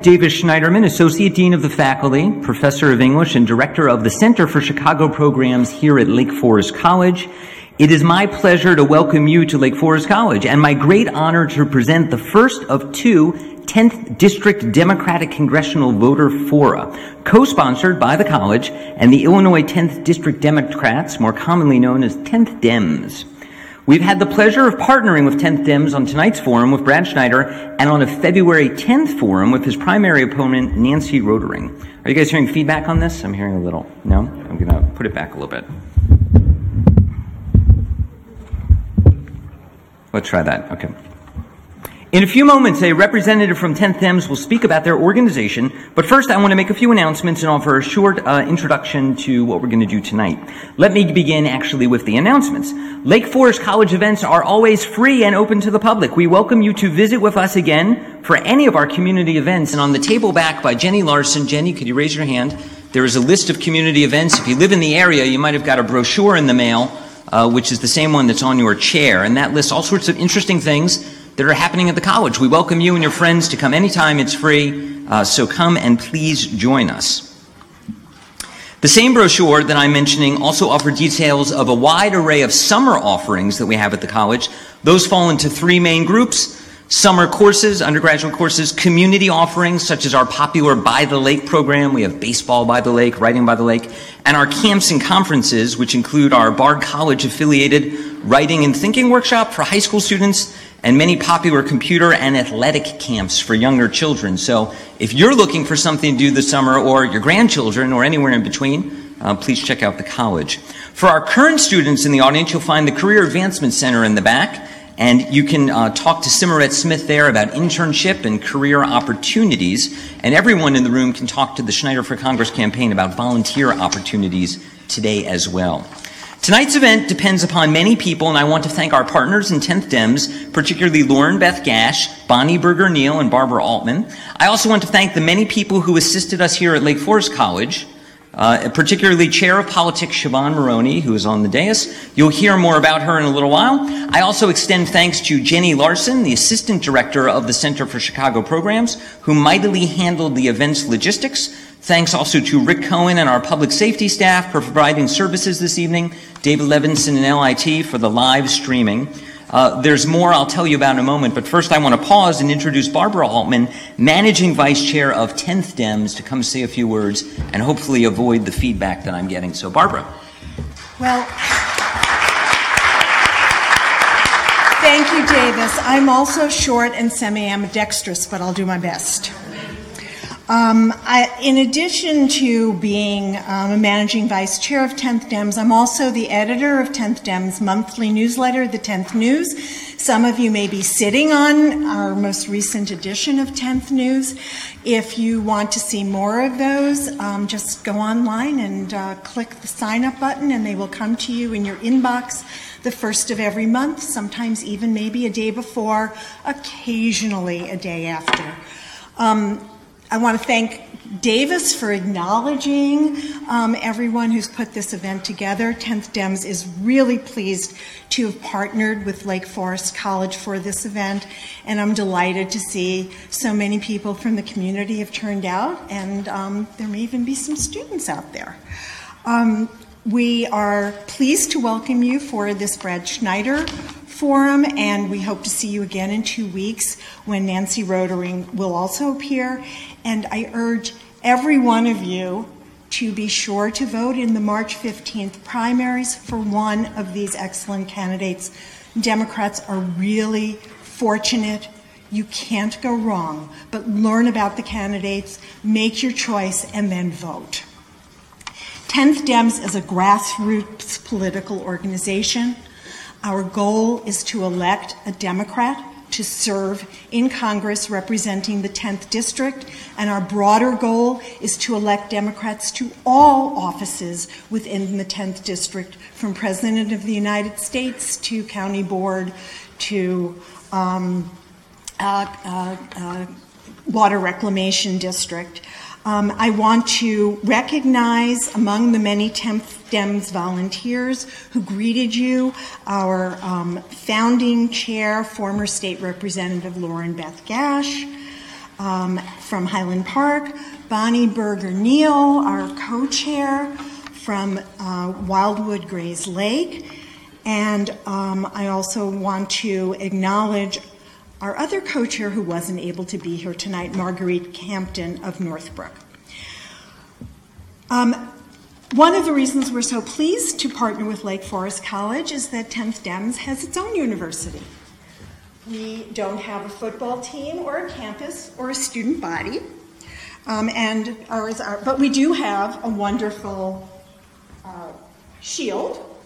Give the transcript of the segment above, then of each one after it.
Davis Schneiderman, Associate Dean of the Faculty, Professor of English, and Director of the Center for Chicago Programs here at Lake Forest College. It is my pleasure to welcome you to Lake Forest College and my great honor to present the first of two 10th District Democratic Congressional Voter Fora, co-sponsored by the college and the Illinois 10th District Democrats, more commonly known as 10th Dems. We've had the pleasure of partnering with 10th Dems on tonight's forum with Brad Schneider and on a February 10th forum with his primary opponent, Nancy Rotering. Are you guys hearing feedback on this? I'm hearing a little. No? I'm going to put it back a little bit. Let's try that. Okay. In a few moments, a representative from 10th Dems will speak about their organization, but first I want to make a few announcements and offer a short uh, introduction to what we're going to do tonight. Let me begin actually with the announcements. Lake Forest College events are always free and open to the public. We welcome you to visit with us again for any of our community events. And on the table back by Jenny Larson, Jenny, could you raise your hand? There is a list of community events. If you live in the area, you might have got a brochure in the mail, uh, which is the same one that's on your chair, and that lists all sorts of interesting things that are happening at the college. We welcome you and your friends to come anytime. It's free. Uh, so come and please join us. The same brochure that I'm mentioning also offers details of a wide array of summer offerings that we have at the college. Those fall into three main groups. Summer courses, undergraduate courses, community offerings such as our popular By the Lake program. We have baseball by the lake, writing by the lake, and our camps and conferences, which include our Bard College affiliated writing and thinking workshop for high school students and many popular computer and athletic camps for younger children. So if you're looking for something to do this summer or your grandchildren or anywhere in between, uh, please check out the college. For our current students in the audience, you'll find the Career Advancement Center in the back. And you can uh, talk to Simmeret Smith there about internship and career opportunities. And everyone in the room can talk to the Schneider for Congress campaign about volunteer opportunities today as well. Tonight's event depends upon many people, and I want to thank our partners in 10th Dems, particularly Lauren Beth Gash, Bonnie Berger Neal, and Barbara Altman. I also want to thank the many people who assisted us here at Lake Forest College, uh, particularly Chair of Politics Siobhan Moroney, who is on the dais. You'll hear more about her in a little while. I also extend thanks to Jenny Larson, the Assistant Director of the Center for Chicago Programs, who mightily handled the event's logistics. Thanks also to Rick Cohen and our public safety staff for providing services this evening, David Levinson and LIT for the live streaming. Uh, there's more I'll tell you about in a moment, but first I want to pause and introduce Barbara Altman, Managing Vice Chair of 10th Dems, to come say a few words and hopefully avoid the feedback that I'm getting. So, Barbara. Well, thank you, Davis. I'm also short and semi ambidextrous, but I'll do my best. Um, I, in addition to being um, a managing vice chair of 10th Dems, I'm also the editor of 10th Dems monthly newsletter, The 10th News. Some of you may be sitting on our most recent edition of 10th News. If you want to see more of those, um, just go online and uh, click the sign up button, and they will come to you in your inbox the first of every month, sometimes even maybe a day before, occasionally a day after. Um, I want to thank Davis for acknowledging um, everyone who's put this event together. 10th Dems is really pleased to have partnered with Lake Forest College for this event, and I'm delighted to see so many people from the community have turned out, and um, there may even be some students out there. Um, we are pleased to welcome you for this Brad Schneider Forum, and we hope to see you again in two weeks when Nancy Rotering will also appear. And I urge every one of you to be sure to vote in the March 15th primaries for one of these excellent candidates. Democrats are really fortunate. You can't go wrong, but learn about the candidates, make your choice, and then vote. 10th Dems is a grassroots political organization. Our goal is to elect a Democrat to serve in Congress representing the 10th District, and our broader goal is to elect Democrats to all offices within the 10th District, from President of the United States to County Board to um, uh, uh, uh, Water Reclamation District. Um, I want to recognize among the many 10th Dems volunteers who greeted you our um, founding chair, former state representative Lauren Beth Gash, um, from Highland Park, Bonnie Berger Neal, our co chair from uh, Wildwood Grayslake, and um, I also want to acknowledge our other co chair who wasn't able to be here tonight, Marguerite Campton of Northbrook. Um, one of the reasons we're so pleased to partner with Lake Forest College is that 10th DEMS has its own university. We don't have a football team or a campus or a student body, um, and ours are, but we do have a wonderful uh, shield,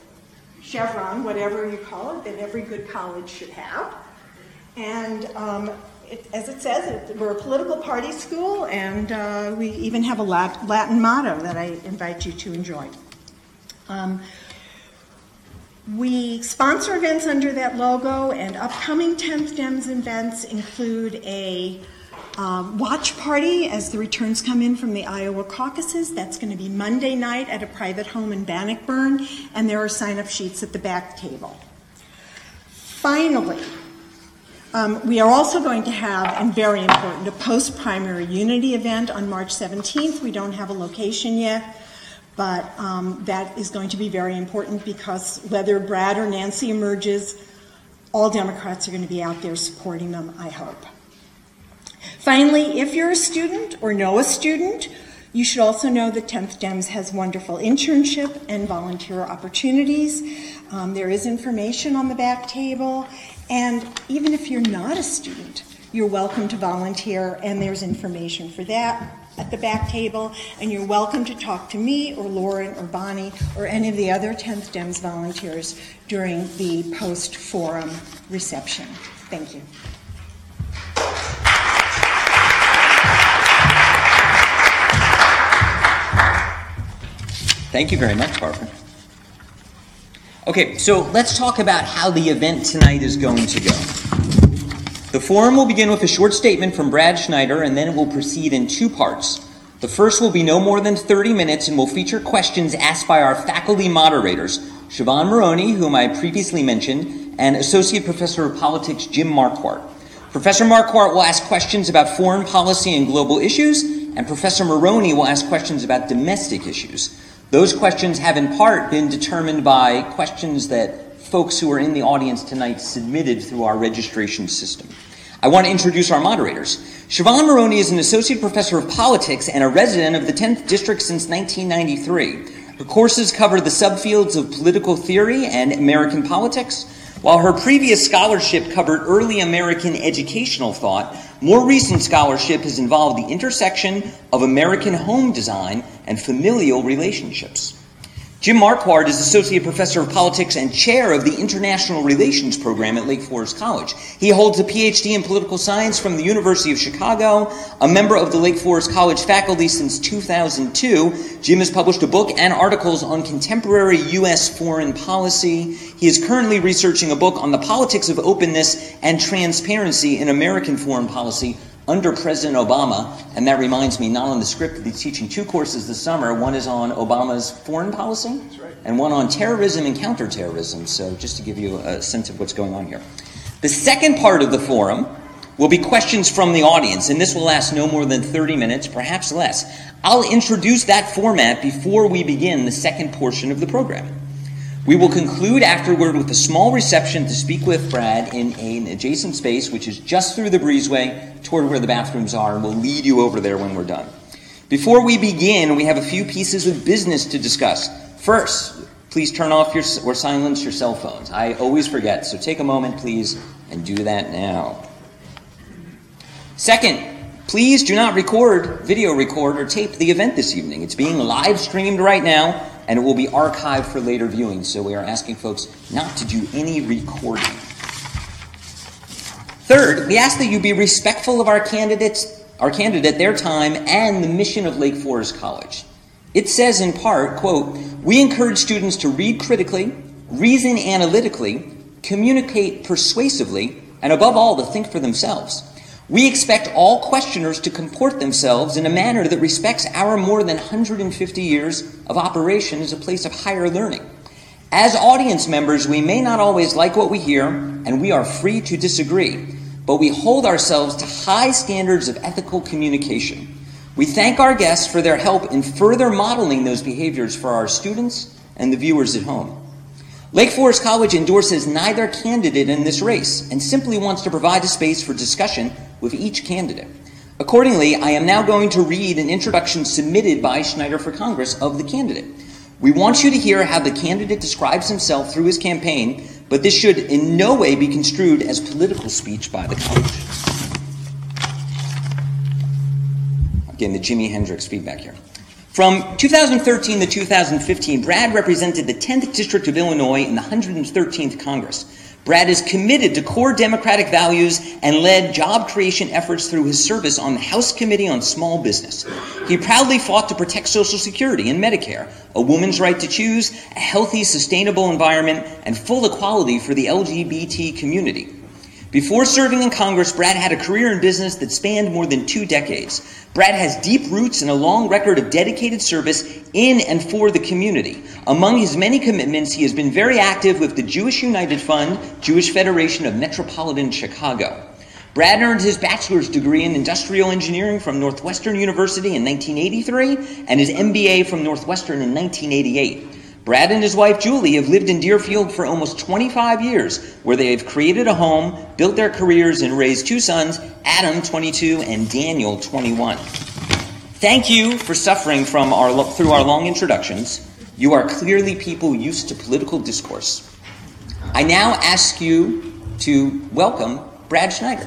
chevron, whatever you call it, that every good college should have. And um, it, as it says, it, we're a political party school, and uh, we even have a Lat- Latin motto that I invite you to enjoy. Um, we sponsor events under that logo, and upcoming 10th DEMS events include a um, watch party as the returns come in from the Iowa caucuses. That's going to be Monday night at a private home in Bannockburn, and there are sign up sheets at the back table. Finally, um, we are also going to have, and very important, a post primary unity event on March 17th. We don't have a location yet, but um, that is going to be very important because whether Brad or Nancy emerges, all Democrats are going to be out there supporting them, I hope. Finally, if you're a student or know a student, you should also know that 10th DEMS has wonderful internship and volunteer opportunities. Um, there is information on the back table, and even if you're not a student, you're welcome to volunteer, and there's information for that at the back table. And you're welcome to talk to me or Lauren or Bonnie or any of the other 10th DEMS volunteers during the post forum reception. Thank you. Thank you very much, Barbara. Okay, so let's talk about how the event tonight is going to go. The forum will begin with a short statement from Brad Schneider, and then it will proceed in two parts. The first will be no more than 30 minutes and will feature questions asked by our faculty moderators, Siobhan Moroney, whom I previously mentioned, and Associate Professor of Politics Jim Marquardt. Professor Marquardt will ask questions about foreign policy and global issues, and Professor Moroney will ask questions about domestic issues. Those questions have in part been determined by questions that folks who are in the audience tonight submitted through our registration system. I want to introduce our moderators. Siobhan Moroney is an associate professor of politics and a resident of the 10th district since 1993. Her courses cover the subfields of political theory and American politics, while her previous scholarship covered early American educational thought, more recent scholarship has involved the intersection of American home design and familial relationships. Jim Marquardt is Associate Professor of Politics and Chair of the International Relations Program at Lake Forest College. He holds a PhD in Political Science from the University of Chicago, a member of the Lake Forest College faculty since 2002. Jim has published a book and articles on contemporary U.S. foreign policy. He is currently researching a book on the politics of openness and transparency in American foreign policy under President Obama, and that reminds me, not on the script, he's teaching two courses this summer. One is on Obama's foreign policy, right. and one on terrorism and counterterrorism. So, just to give you a sense of what's going on here. The second part of the forum will be questions from the audience, and this will last no more than 30 minutes, perhaps less. I'll introduce that format before we begin the second portion of the program. We will conclude afterward with a small reception to speak with Brad in an adjacent space, which is just through the breezeway toward where the bathrooms are, and we'll lead you over there when we're done. Before we begin, we have a few pieces of business to discuss. First, please turn off your or silence your cell phones. I always forget, so take a moment, please, and do that now. Second, please do not record, video record, or tape the event this evening. It's being live streamed right now and it will be archived for later viewing. So we are asking folks not to do any recording. Third, we ask that you be respectful of our candidates, our candidate, their time, and the mission of Lake Forest College. It says in part, quote, we encourage students to read critically, reason analytically, communicate persuasively, and above all, to think for themselves. We expect all questioners to comport themselves in a manner that respects our more than 150 years of operation as a place of higher learning. As audience members, we may not always like what we hear, and we are free to disagree. but we hold ourselves to high standards of ethical communication. We thank our guests for their help in further modeling those behaviors for our students and the viewers at home. Lake Forest College endorses neither candidate in this race and simply wants to provide a space for discussion with each candidate. Accordingly, I am now going to read an introduction submitted by Schneider for Congress of the candidate. We want you to hear how the candidate describes himself through his campaign, but this should in no way be construed as political speech by the college. Again, the Jimi Hendrix feedback here. From 2013 to 2015, Brad represented the 10th District of Illinois in the 113th Congress. Brad is committed to core Democratic values and led job creation efforts through his service on the House Committee on Small Business. He proudly fought to protect Social Security and Medicare, a woman's right to choose, a healthy, sustainable environment, and full equality for the LGBT community. Before serving in Congress, Brad had a career in business that spanned more than two decades. Brad has deep roots and a long record of dedicated service in and for the community. Among his many commitments, he has been very active with the Jewish United Fund, Jewish Federation of Metropolitan Chicago. Brad earned his bachelor's degree in industrial engineering from Northwestern University in 1983 and his MBA from Northwestern in 1988. Brad and his wife Julie have lived in Deerfield for almost 25 years, where they have created a home, built their careers, and raised two sons, Adam, 22, and Daniel, 21. Thank you for suffering from our, through our long introductions. You are clearly people used to political discourse. I now ask you to welcome Brad Schneider.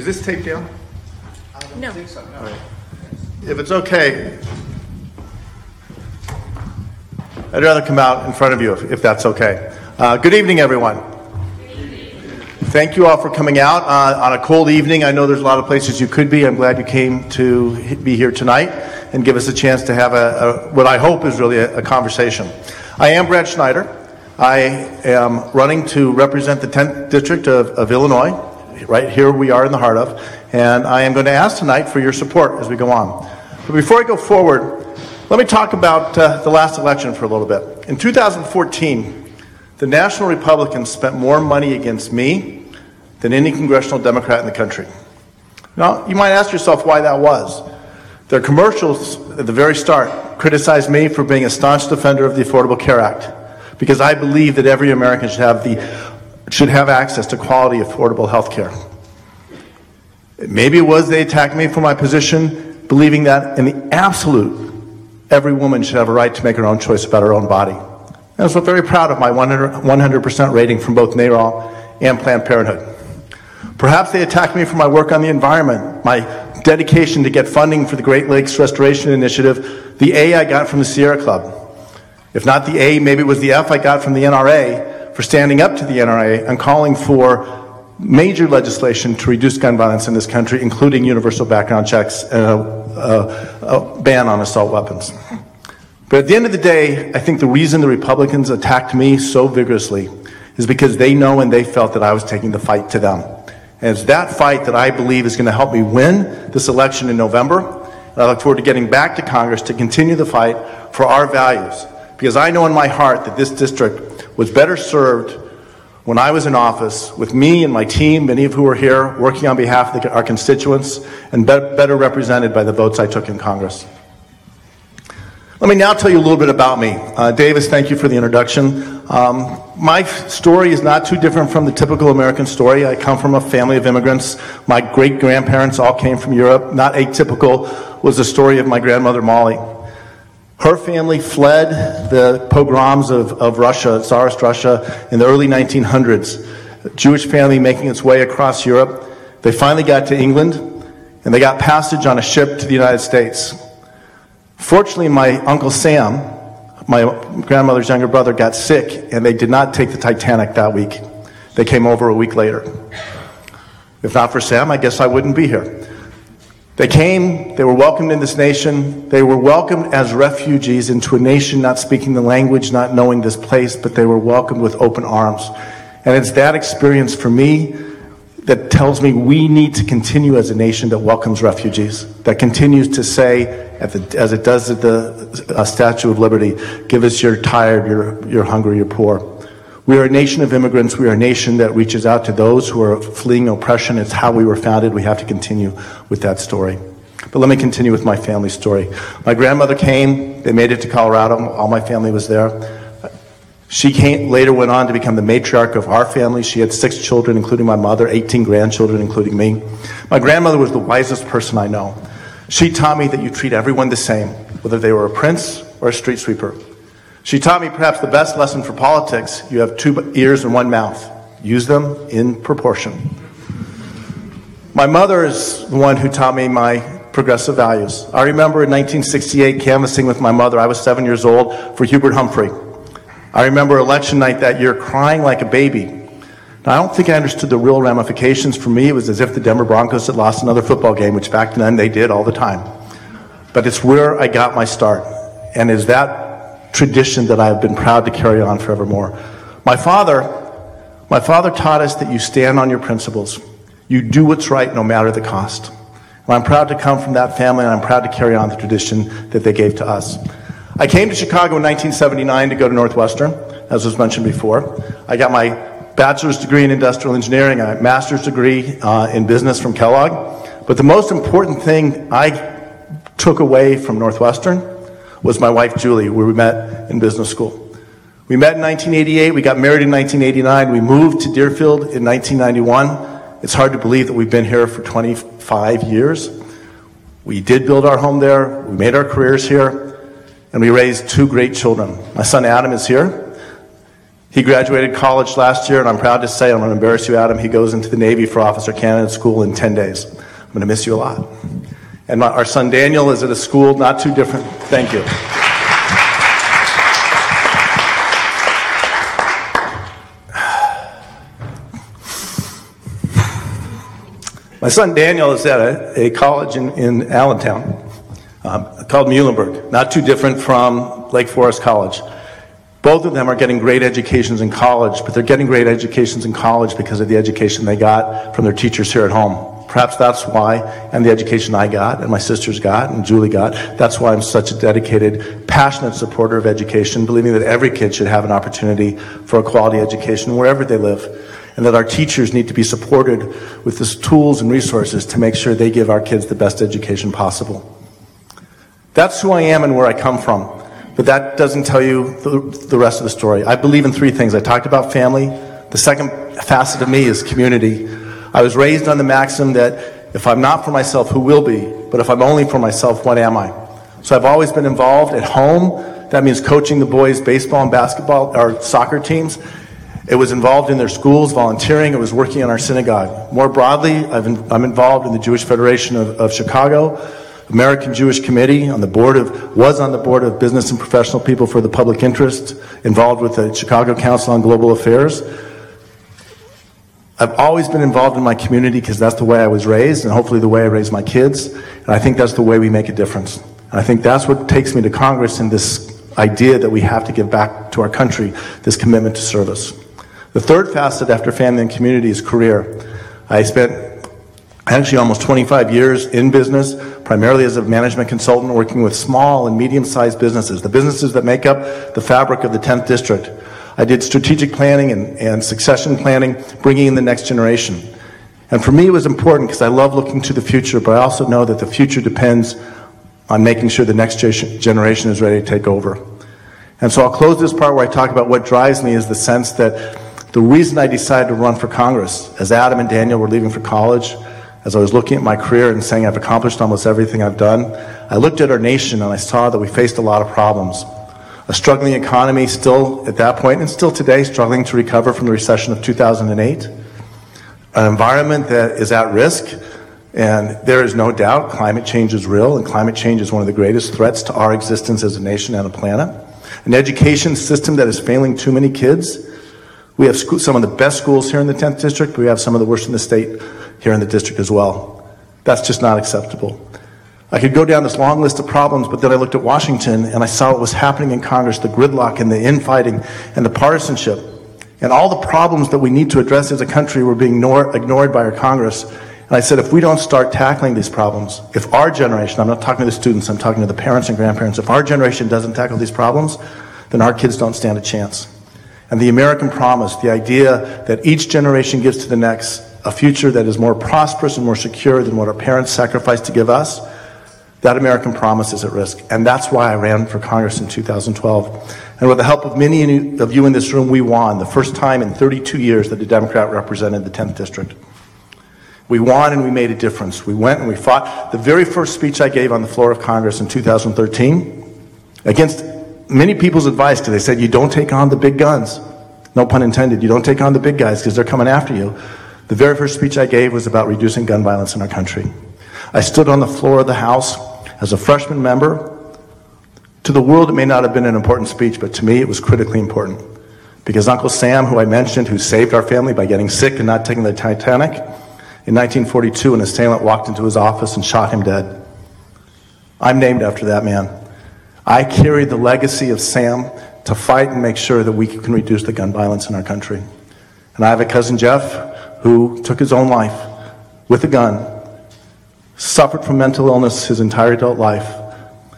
Is this tape down? No. If it's okay, I'd rather come out in front of you if, if that's okay. Uh, good evening, everyone. Thank you all for coming out uh, on a cold evening. I know there's a lot of places you could be. I'm glad you came to be here tonight and give us a chance to have a, a what I hope is really a, a conversation. I am Brad Schneider. I am running to represent the 10th District of, of Illinois right here we are in the heart of. And I am going to ask tonight for your support as we go on. But before I go forward, let me talk about uh, the last election for a little bit. In 2014, the National Republicans spent more money against me than any congressional Democrat in the country. Now, you might ask yourself why that was. Their commercials at the very start criticized me for being a staunch defender of the Affordable Care Act because I believe that every American should have the should have access to quality, affordable health care. Maybe it was they attacked me for my position, believing that in the absolute, every woman should have a right to make her own choice about her own body. And I was very proud of my 100, percent rating from both NARAL and Planned Parenthood. Perhaps they attacked me for my work on the environment, my dedication to get funding for the Great Lakes Restoration Initiative, the A I got from the Sierra Club. If not the A, maybe it was the F I got from the NRA, for standing up to the NRA and calling for major legislation to reduce gun violence in this country, including universal background checks and a, a, a ban on assault weapons. But at the end of the day, I think the reason the Republicans attacked me so vigorously is because they know and they felt that I was taking the fight to them. And it's that fight that I believe is going to help me win this election in November. And I look forward to getting back to Congress to continue the fight for our values. Because I know in my heart that this district was better served when I was in office with me and my team, many of who are here, working on behalf of the, our constituents, and be- better represented by the votes I took in Congress. Let me now tell you a little bit about me. Uh, Davis, thank you for the introduction. Um, my story is not too different from the typical American story. I come from a family of immigrants. My great grandparents all came from Europe. Not atypical was the story of my grandmother Molly. Her family fled the pogroms of, of Russia, Tsarist Russia, in the early 1900s. A Jewish family making its way across Europe. They finally got to England, and they got passage on a ship to the United States. Fortunately, my Uncle Sam, my grandmother's younger brother, got sick, and they did not take the Titanic that week. They came over a week later. If not for Sam, I guess I wouldn't be here. They came, they were welcomed in this nation. They were welcomed as refugees into a nation not speaking the language, not knowing this place, but they were welcomed with open arms. And it's that experience for me that tells me we need to continue as a nation that welcomes refugees, that continues to say, the, as it does at the uh, Statue of Liberty. Give us your tired, your, your hungry, your poor. We are a nation of immigrants. We are a nation that reaches out to those who are fleeing oppression. It's how we were founded. We have to continue with that story. But let me continue with my family story. My grandmother came, they made it to Colorado, all my family was there. She came, later went on to become the matriarch of our family. She had six children, including my mother, 18 grandchildren, including me. My grandmother was the wisest person I know. She taught me that you treat everyone the same, whether they were a prince or a street sweeper. She taught me perhaps the best lesson for politics you have two ears and one mouth. Use them in proportion. My mother is the one who taught me my progressive values. I remember in 1968 canvassing with my mother. I was seven years old for Hubert Humphrey. I remember election night that year crying like a baby. Now, I don't think I understood the real ramifications. For me, it was as if the Denver Broncos had lost another football game, which back then they did all the time. But it's where I got my start. And is that tradition that I have been proud to carry on forevermore. My father, my father taught us that you stand on your principles. You do what's right no matter the cost. And I'm proud to come from that family, and I'm proud to carry on the tradition that they gave to us. I came to Chicago in 1979 to go to Northwestern, as was mentioned before. I got my bachelor's degree in industrial engineering, a master's degree uh, in business from Kellogg. But the most important thing I took away from Northwestern was my wife Julie, where we met in business school. We met in 1988, we got married in 1989, we moved to Deerfield in 1991. It's hard to believe that we've been here for 25 years. We did build our home there, we made our careers here, and we raised two great children. My son Adam is here. He graduated college last year, and I'm proud to say, I'm going to embarrass you, Adam, he goes into the Navy for officer candidate school in 10 days. I'm going to miss you a lot. And my, our son Daniel is at a school not too different. Thank you. My son Daniel is at a, a college in, in Allentown um, called Muhlenberg, not too different from Lake Forest College. Both of them are getting great educations in college, but they're getting great educations in college because of the education they got from their teachers here at home. Perhaps that's why, and the education I got, and my sisters got, and Julie got, that's why I'm such a dedicated, passionate supporter of education, believing that every kid should have an opportunity for a quality education wherever they live and that our teachers need to be supported with the tools and resources to make sure they give our kids the best education possible. That's who I am and where I come from. But that doesn't tell you the, the rest of the story. I believe in three things. I talked about family. The second facet of me is community. I was raised on the maxim that if I'm not for myself, who will be? But if I'm only for myself, what am I? So I've always been involved at home. That means coaching the boys' baseball and basketball or soccer teams. It was involved in their schools, volunteering. It was working in our synagogue. More broadly, i am involved in the Jewish Federation of, of, Chicago, American Jewish Committee, on the board of, was on the board of business and professional people for the public interest, involved with the Chicago Council on Global Affairs. I've always been involved in my community because that's the way I was raised and hopefully the way I raise my kids. And I think that's the way we make a difference. And I think that's what takes me to Congress and this idea that we have to give back to our country, this commitment to service. The third facet after family and community is career. I spent actually almost 25 years in business, primarily as a management consultant working with small and medium sized businesses, the businesses that make up the fabric of the 10th district. I did strategic planning and, and succession planning, bringing in the next generation. And for me, it was important because I love looking to the future, but I also know that the future depends on making sure the next generation is ready to take over. And so I'll close this part where I talk about what drives me is the sense that the reason I decided to run for Congress, as Adam and Daniel were leaving for college, as I was looking at my career and saying I've accomplished almost everything I've done, I looked at our nation and I saw that we faced a lot of problems. A struggling economy, still at that point and still today, struggling to recover from the recession of 2008. An environment that is at risk, and there is no doubt climate change is real, and climate change is one of the greatest threats to our existence as a nation and a planet. An education system that is failing too many kids we have school, some of the best schools here in the 10th district, but we have some of the worst in the state here in the district as well. That's just not acceptable. I could go down this long list of problems, but then I looked at Washington and I saw what was happening in Congress the gridlock and the infighting and the partisanship. And all the problems that we need to address as a country were being ignored by our Congress. And I said, if we don't start tackling these problems, if our generation, I'm not talking to the students, I'm talking to the parents and grandparents, if our generation doesn't tackle these problems, then our kids don't stand a chance. And the American promise, the idea that each generation gives to the next a future that is more prosperous and more secure than what our parents sacrificed to give us, that American promise is at risk. And that's why I ran for Congress in 2012. And with the help of many of you in this room, we won the first time in 32 years that a Democrat represented the 10th district. We won and we made a difference. We went and we fought. The very first speech I gave on the floor of Congress in 2013, against many people's advice, because they said, you don't take on the big guns. No pun intended. You don't take on the big guys because they're coming after you. The very first speech I gave was about reducing gun violence in our country. I stood on the floor of the House as a freshman member. To the world, it may not have been an important speech, but to me, it was critically important. Because Uncle Sam, who I mentioned, who saved our family by getting sick and not taking the Titanic, in 1942, an assailant walked into his office and shot him dead. I'm named after that man. I carry the legacy of Sam to fight and make sure that we can reduce the gun violence in our country. And I have a cousin, Jeff, who took his own life with a gun, suffered from mental illness his entire adult life,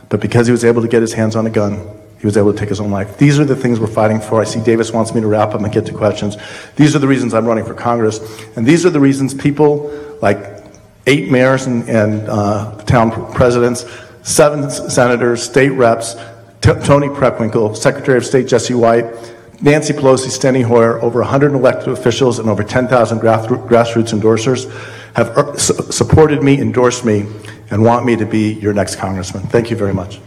but because he was able to get his hands on a gun, he was able to take his own life. These are the things we're fighting for. I see Davis wants me to wrap up and get to questions. These are the reasons I'm running for Congress. And these are the reasons people like eight mayors and, and uh, town presidents, seven senators, state reps, T- Toni Preckwinkle, Secretary of State Jesse White, Nancy Pelosi, Steny Hoyer, over 100 elected officials, and over 10,000 grassroots endorsers have uh, supported me, endorsed me, and want me to be your next congressman. Thank you very much.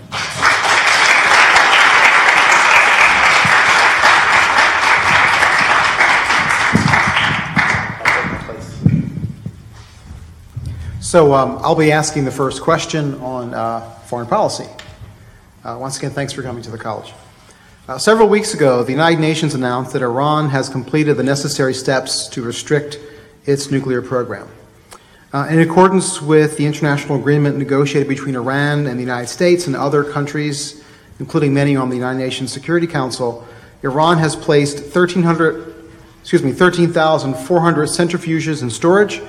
So um, I'll be asking the first question on uh, foreign policy. Uh, once again, thanks for coming to the college. Uh, several weeks ago, the United Nations announced that Iran has completed the necessary steps to restrict its nuclear program. Uh, in accordance with the international agreement negotiated between Iran and the United States and other countries, including many on the United Nations Security Council, Iran has placed 1,300, excuse me, 13,400 centrifuges in storage.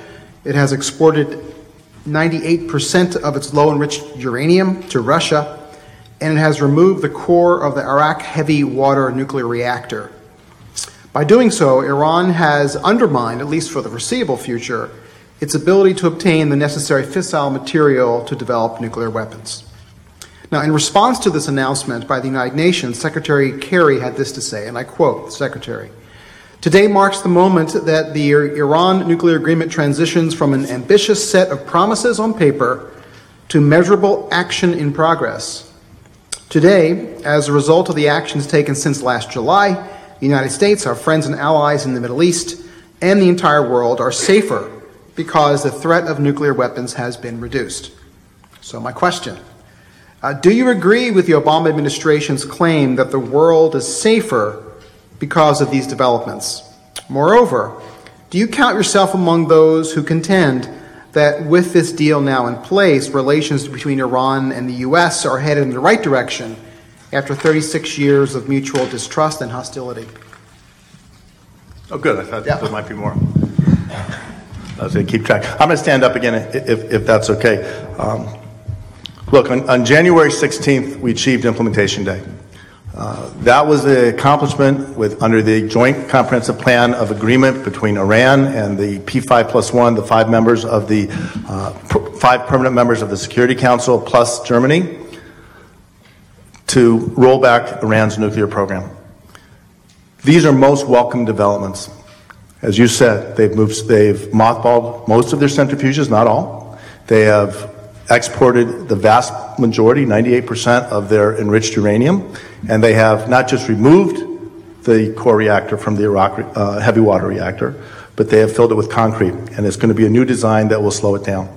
It has exported 98% of its low enriched uranium to Russia, and it has removed the core of the Arak heavy water nuclear reactor. By doing so, Iran has undermined, at least for the foreseeable future, its ability to obtain the necessary fissile material to develop nuclear weapons. Now, in response to this announcement by the United Nations, Secretary Kerry had this to say, and I quote the Secretary Today marks the moment that the Iran nuclear agreement transitions from an ambitious set of promises on paper to measurable action in progress. Today, as a result of the actions taken since last July, the United States, our friends and allies in the Middle East, and the entire world are safer because the threat of nuclear weapons has been reduced. So, my question uh, Do you agree with the Obama administration's claim that the world is safer because of these developments. Moreover, do you count yourself among those who contend that with this deal now in place, relations between Iran and the U.S. are headed in the right direction after 36 years of mutual distrust and hostility? Oh, good. I thought yeah. there might be more. I was going to keep track. I'm going to stand up again if, if that's okay. Um, look, on, on January 16th, we achieved Implementation Day. Uh, that was the accomplishment with, under the Joint Comprehensive Plan of Agreement between Iran and the P5 plus one, the five members of the uh, five permanent members of the Security Council plus Germany, to roll back Iran's nuclear program. These are most welcome developments. As you said, they've moved, they've mothballed most of their centrifuges, not all. They have exported the vast majority, 98% of their enriched uranium, and they have not just removed the core reactor from the Arak uh, heavy water reactor, but they have filled it with concrete, and it's going to be a new design that will slow it down.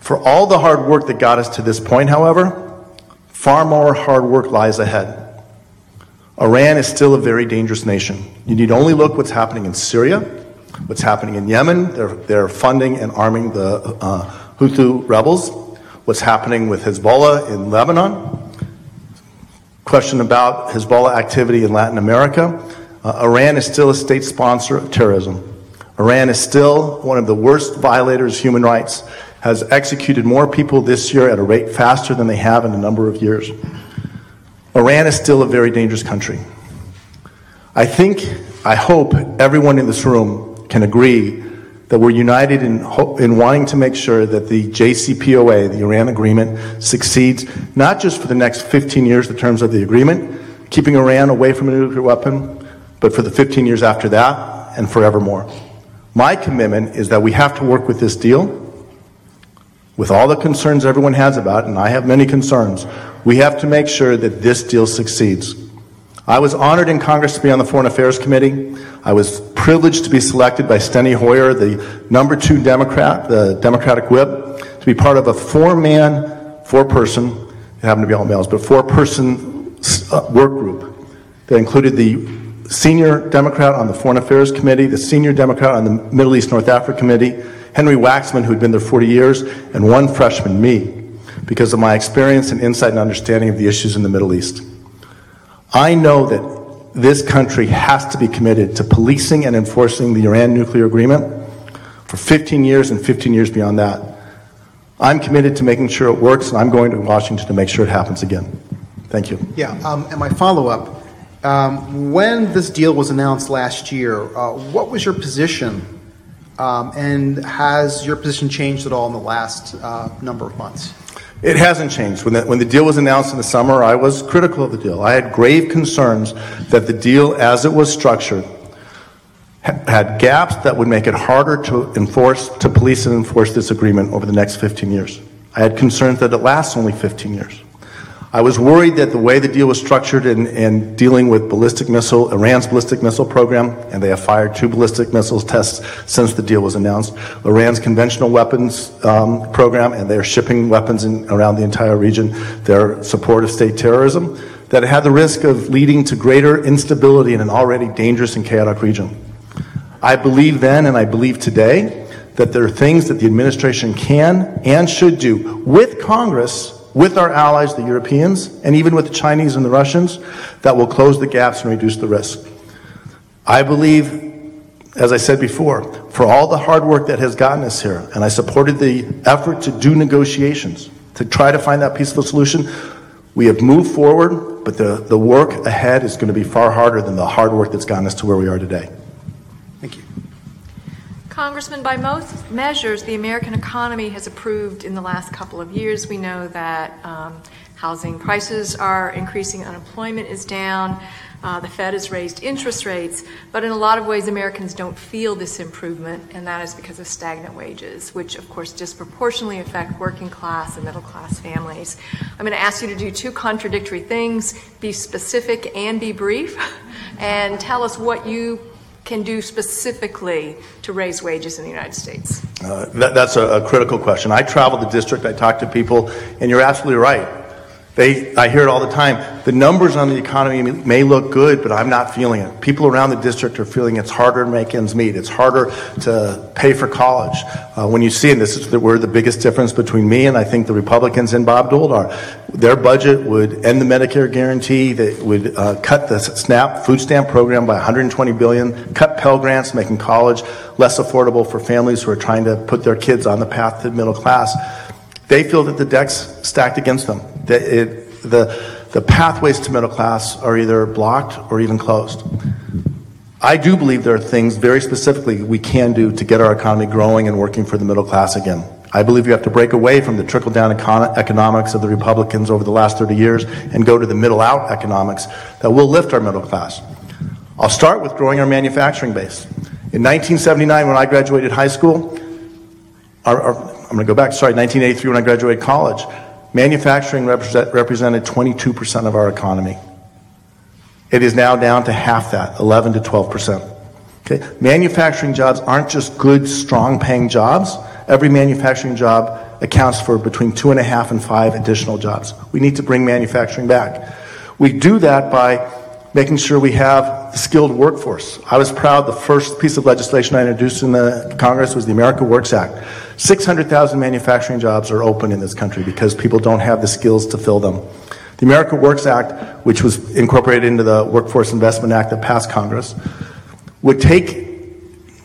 For all the hard work that got us to this point, however, far more hard work lies ahead. Iran is still a very dangerous nation. You need only look what's happening in Syria, what's happening in Yemen. They're, they're funding and arming the uh, Houthi rebels, what's happening with Hezbollah in Lebanon, question about Hezbollah activity in Latin America. Uh, Iran is still a state sponsor of terrorism. Iran is still one of the worst violators of human rights, has executed more people this year at a rate faster than they have in a number of years. Iran is still a very dangerous country. I think, I hope everyone in this room can agree that we're united in, in wanting to make sure that the JCPOA, the Iran agreement, succeeds not just for the next 15 years, the terms of the agreement, keeping Iran away from a nuclear weapon, but for the 15 years after that and forevermore. My commitment is that we have to work with this deal with all the concerns everyone has about it, and I have many concerns. We have to make sure that this deal succeeds. I was honored in Congress to be on the Foreign Affairs Committee. I was privileged to be selected by Steny Hoyer, the number two Democrat, the Democratic whip, to be part of a four man, four person, it happened to be all males, but four person uh, work group that included the senior Democrat on the Foreign Affairs Committee, the senior Democrat on the Middle East North Africa Committee, Henry Waxman, who had been there 40 years, and one freshman, me, because of my experience and insight and understanding of the issues in the Middle East. I know that this country has to be committed to policing and enforcing the Iran nuclear agreement for 15 years and 15 years beyond that. I'm committed to making sure it works, and I'm going to Washington to make sure it happens again. Thank you. Yeah, um, and my follow up um, when this deal was announced last year, uh, what was your position? Um, and has your position changed at all in the last uh, number of months? It hasn't changed. When the, when the deal was announced in the summer, I was critical of the deal. I had grave concerns that the deal, as it was structured, ha- had gaps that would make it harder to enforce, to police and enforce this agreement over the next 15 years. I had concerns that it lasts only 15 years. I was worried that the way the deal was structured in, in, dealing with ballistic missile, Iran's ballistic missile program, and they have fired two ballistic missiles tests since the deal was announced, Iran's conventional weapons um, program, and they're shipping weapons in, around the entire region, their support of state terrorism, that it had the risk of leading to greater instability in an already dangerous and chaotic region. I believe then, and I believe today, that there are things that the administration can and should do with Congress with our allies, the Europeans, and even with the Chinese and the Russians, that will close the gaps and reduce the risk. I believe, as I said before, for all the hard work that has gotten us here, and I supported the effort to do negotiations, to try to find that peaceful solution, we have moved forward, but the, the work ahead is going to be far harder than the hard work that's gotten us to where we are today. Congressman, by most measures, the American economy has improved in the last couple of years. We know that um, housing prices are increasing, unemployment is down, uh, the Fed has raised interest rates, but in a lot of ways, Americans don't feel this improvement, and that is because of stagnant wages, which of course disproportionately affect working class and middle class families. I'm going to ask you to do two contradictory things be specific and be brief, and tell us what you can do specifically to raise wages in the United States? Uh, that, that's a, a, critical question. I travel the district, I talk to people, and you're absolutely right. They, I hear it all the time. The numbers on the economy may look good, but I'm not feeling it. People around the district are feeling it's harder to make ends meet. It's harder to pay for college. Uh, when you see, and this is the, where the biggest difference between me and I think the Republicans and Bob Dold are, their budget would end the Medicare guarantee. That would uh, cut the SNAP food stamp program by 120 billion, cut Pell grants, making college less affordable for families who are trying to put their kids on the path to middle class. They feel that the deck's stacked against them. That it, the, the pathways to middle class are either blocked or even closed. I do believe there are things very specifically we can do to get our economy growing and working for the middle class again. I believe you have to break away from the trickle down econ- economics of the Republicans over the last 30 years and go to the middle out economics that will lift our middle class. I'll start with growing our manufacturing base. In 1979, when I graduated high school, our, our, I'm going to go back, sorry, 1983 when I graduated college. Manufacturing represent, represented 22% of our economy. It is now down to half that, 11 to 12%. Okay? Manufacturing jobs aren't just good, strong paying jobs. Every manufacturing job accounts for between two and a half and five additional jobs. We need to bring manufacturing back. We do that by making sure we have the skilled workforce. I was proud the first piece of legislation I introduced in the Congress was the America Works Act. 600,000 manufacturing jobs are open in this country because people don't have the skills to fill them. The America Works Act, which was incorporated into the Workforce Investment Act that passed Congress, would take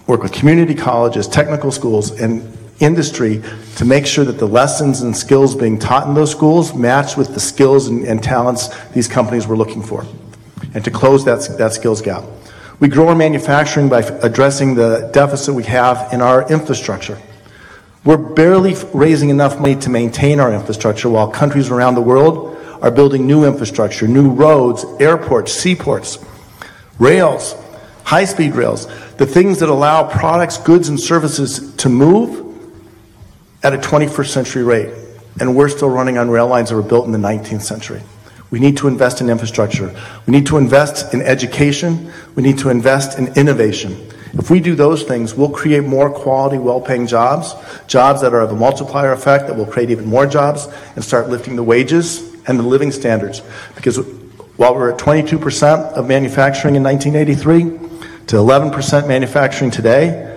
work with community colleges, technical schools, and industry to make sure that the lessons and skills being taught in those schools match with the skills and, and talents these companies were looking for, and to close that, that skills gap. We grow our manufacturing by addressing the deficit we have in our infrastructure. We're barely raising enough money to maintain our infrastructure while countries around the world are building new infrastructure, new roads, airports, seaports, rails, high speed rails, the things that allow products, goods, and services to move at a 21st century rate. And we're still running on rail lines that were built in the 19th century. We need to invest in infrastructure. We need to invest in education. We need to invest in innovation. If we do those things, we'll create more quality, well paying jobs, jobs that are of a multiplier effect that will create even more jobs and start lifting the wages and the living standards. Because while we're at 22% of manufacturing in 1983 to 11% manufacturing today,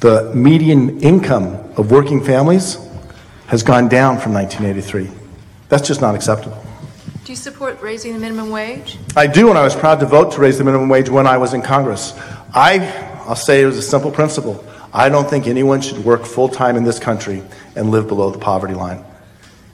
the median income of working families has gone down from 1983. That's just not acceptable. Do you support raising the minimum wage? I do, and I was proud to vote to raise the minimum wage when I was in Congress. I, I'll say it was a simple principle. I don't think anyone should work full time in this country and live below the poverty line.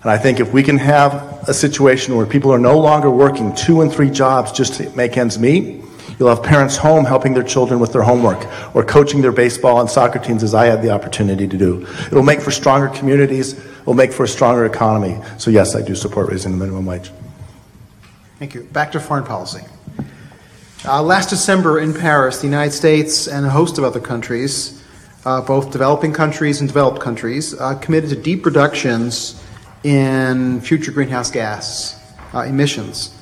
And I think if we can have a situation where people are no longer working two and three jobs just to make ends meet, you'll have parents home helping their children with their homework or coaching their baseball and soccer teams as I had the opportunity to do. It'll make for stronger communities, it'll make for a stronger economy. So, yes, I do support raising the minimum wage. Thank you. Back to foreign policy. Uh, last December in Paris, the United States and a host of other countries, uh, both developing countries and developed countries, uh, committed to deep reductions in future greenhouse gas uh, emissions,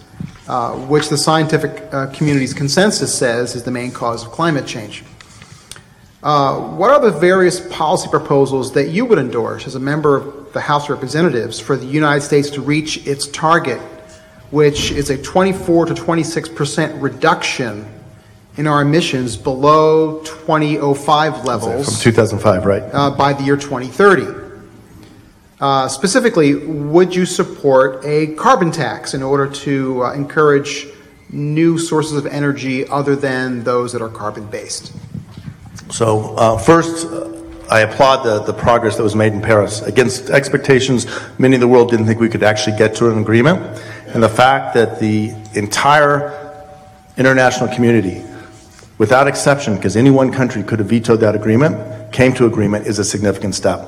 uh, which the scientific uh, community's consensus says is the main cause of climate change. what are the various policy proposals that you would endorse as a member of the House of Representatives for the United States to reach its target which is a 24 to 26 percent reduction in our emissions below 2005 levels From 2005, right? uh, by the year 2030. Uh, specifically, would you support a carbon tax in order to uh, encourage new sources of energy other than those that are carbon based? So, uh, first, uh, I applaud the, the progress that was made in Paris. Against expectations, many of the world didn't think we could actually get to an agreement. And the fact that the entire international community, without exception, because any one country could have vetoed that agreement, came to agreement is a significant step.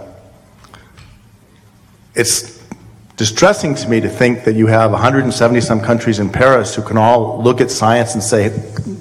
It's distressing to me to think that you have 170 some countries in Paris who can all look at science and say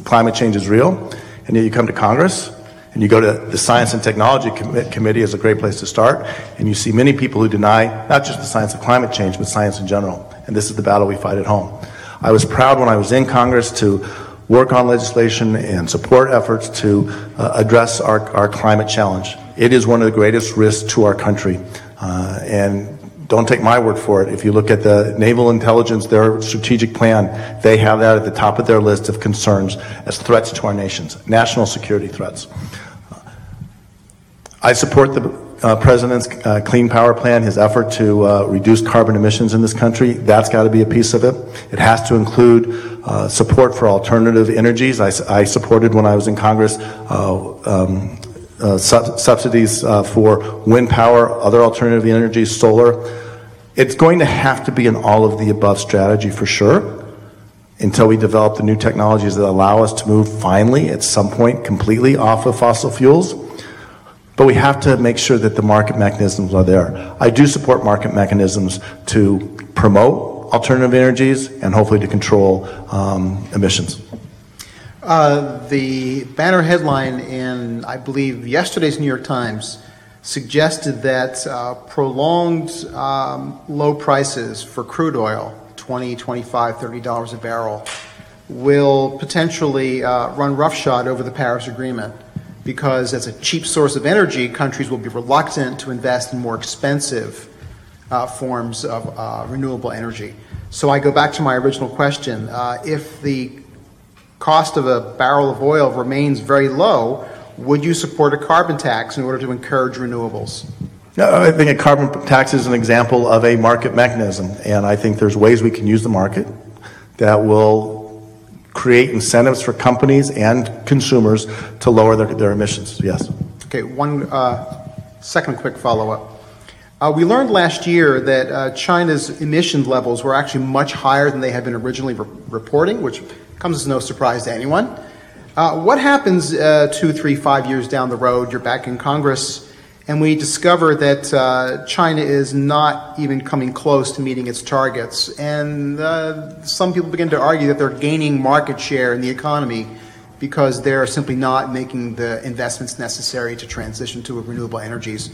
climate change is real, and yet you come to Congress and you go to the Science and Technology Com- Committee is a great place to start, and you see many people who deny not just the science of climate change, but science in general. And this is the battle we fight at home. I was proud when I was in Congress to work on legislation and support efforts to uh, address our, our climate challenge. It is one of the greatest risks to our country. Uh, and don't take my word for it. If you look at the naval intelligence, their strategic plan, they have that at the top of their list of concerns as threats to our nations, national security threats. I support the uh, president's uh, clean power plan, his effort to uh, reduce carbon emissions in this country. That's got to be a piece of it. It has to include uh, support for alternative energies. I, I, supported when I was in Congress uh, um, uh, su- subsidies for wind power, other alternative energies, solar. It's going to have to be an all of the above strategy for sure until we develop the new technologies that allow us to move finally at some point completely off of fossil fuels. But we have to make sure that the market mechanisms are there. I do support market mechanisms to promote alternative energies and hopefully to control um, emissions. Uh, the banner headline in, I believe, yesterday's New York Times suggested that uh, prolonged um, low prices for crude oil, 20, 25, 30 dollars a barrel, will potentially uh, run roughshod over the Paris Agreement because as a cheap source of energy, countries will be reluctant to invest in more expensive uh, forms of uh, renewable energy. So I go back to my original question. Uh, if the cost of a barrel of oil remains very low, would you support a carbon tax in order to encourage renewables? I think a carbon tax is an example of a market mechanism, and I think there's ways we can use the market that will create incentives for companies and consumers to lower their, their emissions. Yes. Okay, one uh, second quick follow-up. Uh, we learned last year that uh, China's emission levels were actually much higher than they had been originally re- reporting, which comes as no surprise to anyone. Uh, what happens uh, two, three, five years down the road? You're back in Congress, and we discover that uh, China is not even coming close to meeting its targets. And uh, some people begin to argue that they're gaining market share in the economy because they're simply not making the investments necessary to transition to renewable energies.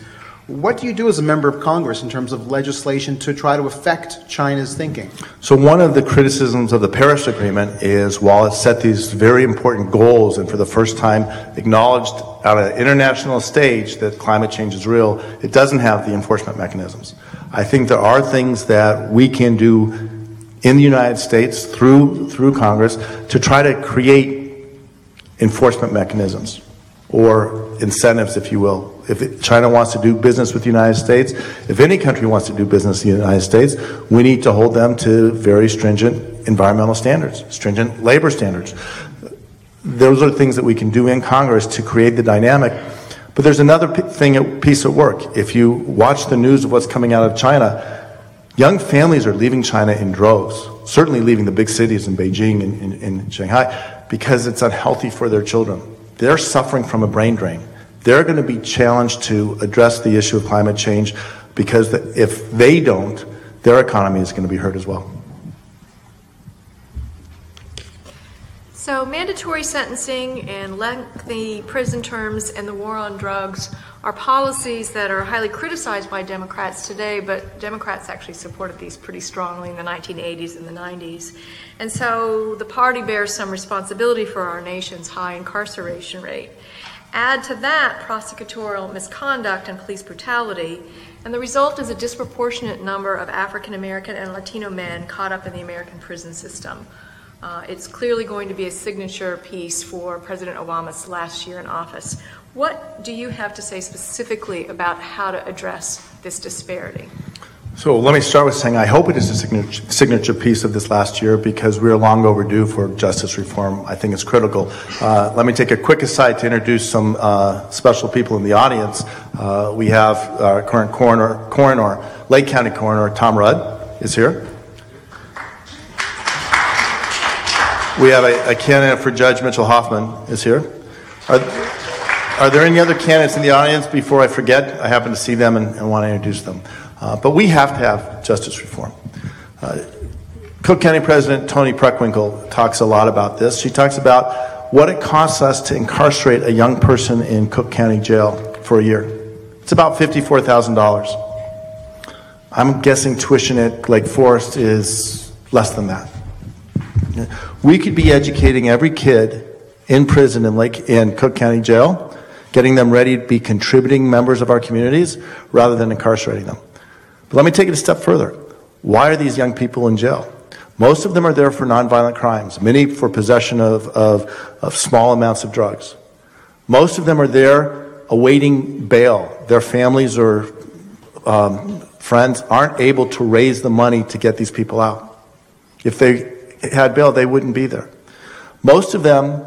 What do you do as a member of Congress in terms of legislation to try to affect China's thinking? So, one of the criticisms of the Paris Agreement is while it set these very important goals and for the first time acknowledged on an international stage that climate change is real, it doesn't have the enforcement mechanisms. I think there are things that we can do in the United States through, through Congress to try to create enforcement mechanisms or incentives, if you will. If China wants to do business with the United States, if any country wants to do business in the United States, we need to hold them to very stringent environmental standards, stringent labor standards. Those are things that we can do in Congress to create the dynamic. But there's another thing, piece of work. If you watch the news of what's coming out of China, young families are leaving China in droves, certainly leaving the big cities in Beijing and in, in Shanghai, because it's unhealthy for their children. They're suffering from a brain drain. They're going to be challenged to address the issue of climate change because if they don't, their economy is going to be hurt as well. So, mandatory sentencing and lengthy prison terms and the war on drugs are policies that are highly criticized by Democrats today, but Democrats actually supported these pretty strongly in the 1980s and the 90s. And so the party bears some responsibility for our nation's high incarceration rate. Add to that prosecutorial misconduct and police brutality, and the result is a disproportionate number of African American and Latino men caught up in the American prison system. Uh, it's clearly going to be a signature piece for President Obama's last year in office. What do you have to say specifically about how to address this disparity? So let me start with saying I hope it is a signature, signature piece of this last year because we are long overdue for justice reform. I think it's critical. Uh, let me take a quick aside to introduce some uh, special people in the audience. Uh, we have our current coroner, coroner, Lake County Coroner Tom Rudd is here. We have a, a candidate for Judge Mitchell Hoffman is here. Are, are there any other candidates in the audience before I forget? I happen to see them and, and want to introduce them. Uh, but we have to have justice reform. Uh, Cook County President Toni Preckwinkle talks a lot about this. She talks about what it costs us to incarcerate a young person in Cook County Jail for a year. It's about $54,000. I'm guessing tuition at Lake Forest is less than that. We could be educating every kid in prison in Lake in Cook County Jail, getting them ready to be contributing members of our communities rather than incarcerating them. But let me take it a step further. Why are these young people in jail? Most of them are there for nonviolent crimes, many for possession of, of, of small amounts of drugs. Most of them are there awaiting bail. Their families or um, friends aren't able to raise the money to get these people out. If they had bail, they wouldn't be there. Most of them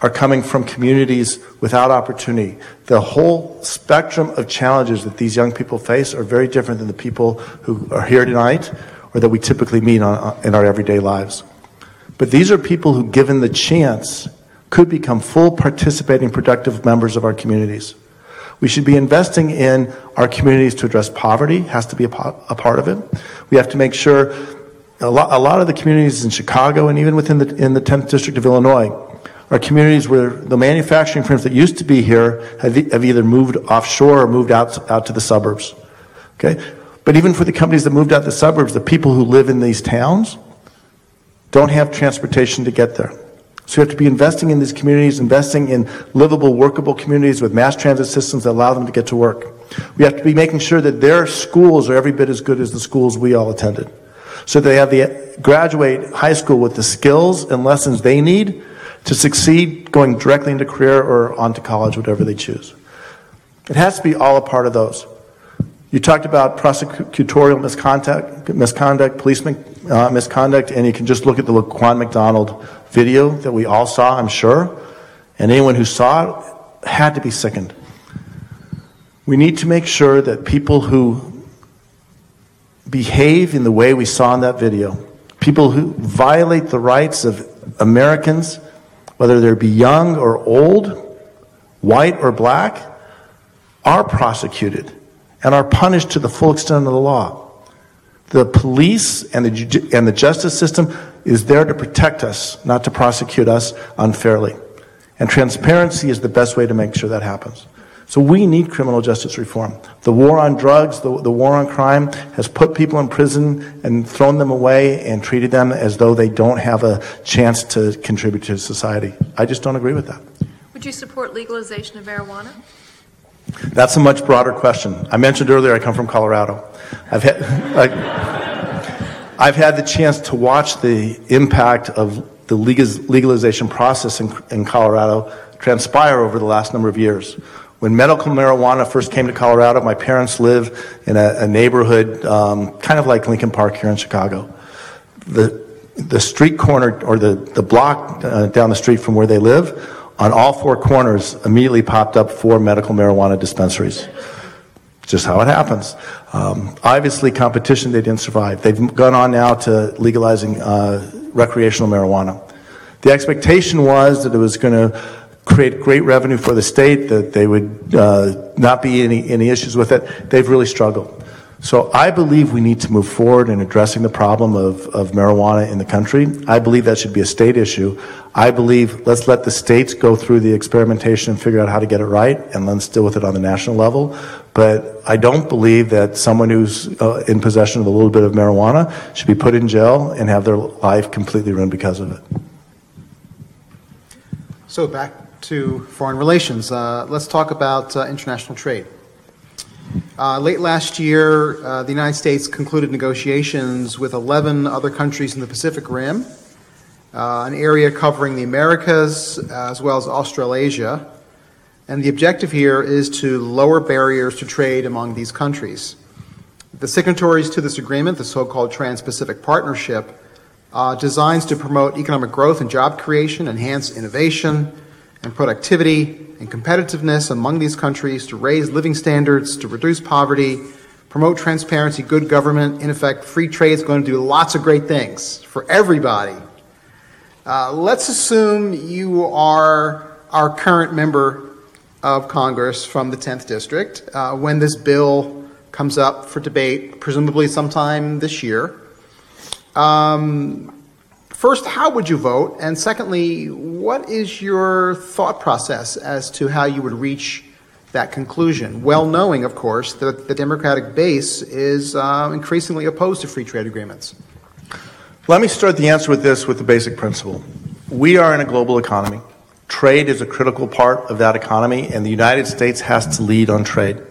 are coming from communities without opportunity. The whole spectrum of challenges that these young people face are very different than the people who are here tonight or that we typically meet on, uh, in our everyday lives. But these are people who, given the chance, could become full participating, productive members of our communities. We should be investing in our communities to address poverty, has to be a, a part of it. We have to make sure a lot, a lot of the communities in Chicago and even within the, in the 10th District of Illinois are communities where the manufacturing firms that used to be here have, have either moved offshore or moved out, out to the suburbs. Okay? But even for the companies that moved out to the suburbs, the people who live in these towns don't have transportation to get there. So you have to be investing in these communities, investing in livable, workable communities with mass transit systems that allow them to get to work. We have to be making sure that their schools are every bit as good as the schools we all attended. So they have the graduate high school with the skills and lessons they need to succeed going directly into career or onto college, whatever they choose. It has to be all a part of those. You talked about prosecutorial misconduct, misconduct police uh, misconduct, and you can just look at the Laquan McDonald video that we all saw, I'm sure, and anyone who saw it had to be sickened. We need to make sure that people who behave in the way we saw in that video, people who violate the rights of Americans, whether they be young or old, white or black, are prosecuted and are punished to the full extent of the law. The police and the, and the justice system is there to protect us, not to prosecute us unfairly. And transparency is the best way to make sure that happens. So we need criminal justice reform. The war on drugs, the, the war on crime has put people in prison and thrown them away and treated them as though they don't have a chance to contribute to society. I just don't agree with that. Would you support legalization of marijuana? That's a much broader question. I mentioned earlier I come from Colorado. I've had, I've had the chance to watch the impact of the legalization process in, in Colorado transpire over the last number of years. When medical marijuana first came to Colorado, my parents live in a, a neighborhood um, kind of like Lincoln Park here in Chicago. The, the street corner or the, the block uh, down the street from where they live, on all four corners immediately popped up four medical marijuana dispensaries. Just how it happens. Um, obviously, competition, they didn't survive. They've gone on now to legalizing uh, recreational marijuana. The expectation was that it was going to create great revenue for the state, that they would uh, not be any, any issues with it. They've really struggled. So I believe we need to move forward in addressing the problem of, of marijuana in the country. I believe that should be a state issue. I believe let's let the states go through the experimentation and figure out how to get it right, and let's deal with it on the national level. But I don't believe that someone who's uh, in possession of a little bit of marijuana should be put in jail and have their life completely ruined because of it. So back to foreign relations. Uh, let's talk about uh, international trade. Uh, late last year, uh, the United States concluded negotiations with 11 other countries in the Pacific Rim, uh, an area covering the Americas as well as Australasia. And the objective here is to lower barriers to trade among these countries. The signatories to this agreement, the so called Trans Pacific Partnership, uh, designs to promote economic growth and job creation, enhance innovation and productivity, and competitiveness among these countries to raise living standards, to reduce poverty, promote transparency, good government. In effect, free trade is going to do lots of great things for everybody. Uh, let's assume you are our current member of Congress from the 10th District uh, when this bill comes up for debate, presumably sometime this year. Um, First, how would you vote? And secondly, what is your thought process as to how you would reach that conclusion? Well knowing, of course, that the Democratic base is uh, increasingly opposed to free trade agreements. Let me start the answer with this with the basic principle. We are in a global economy. Trade is a critical part of that economy, and the United States has to lead on trade.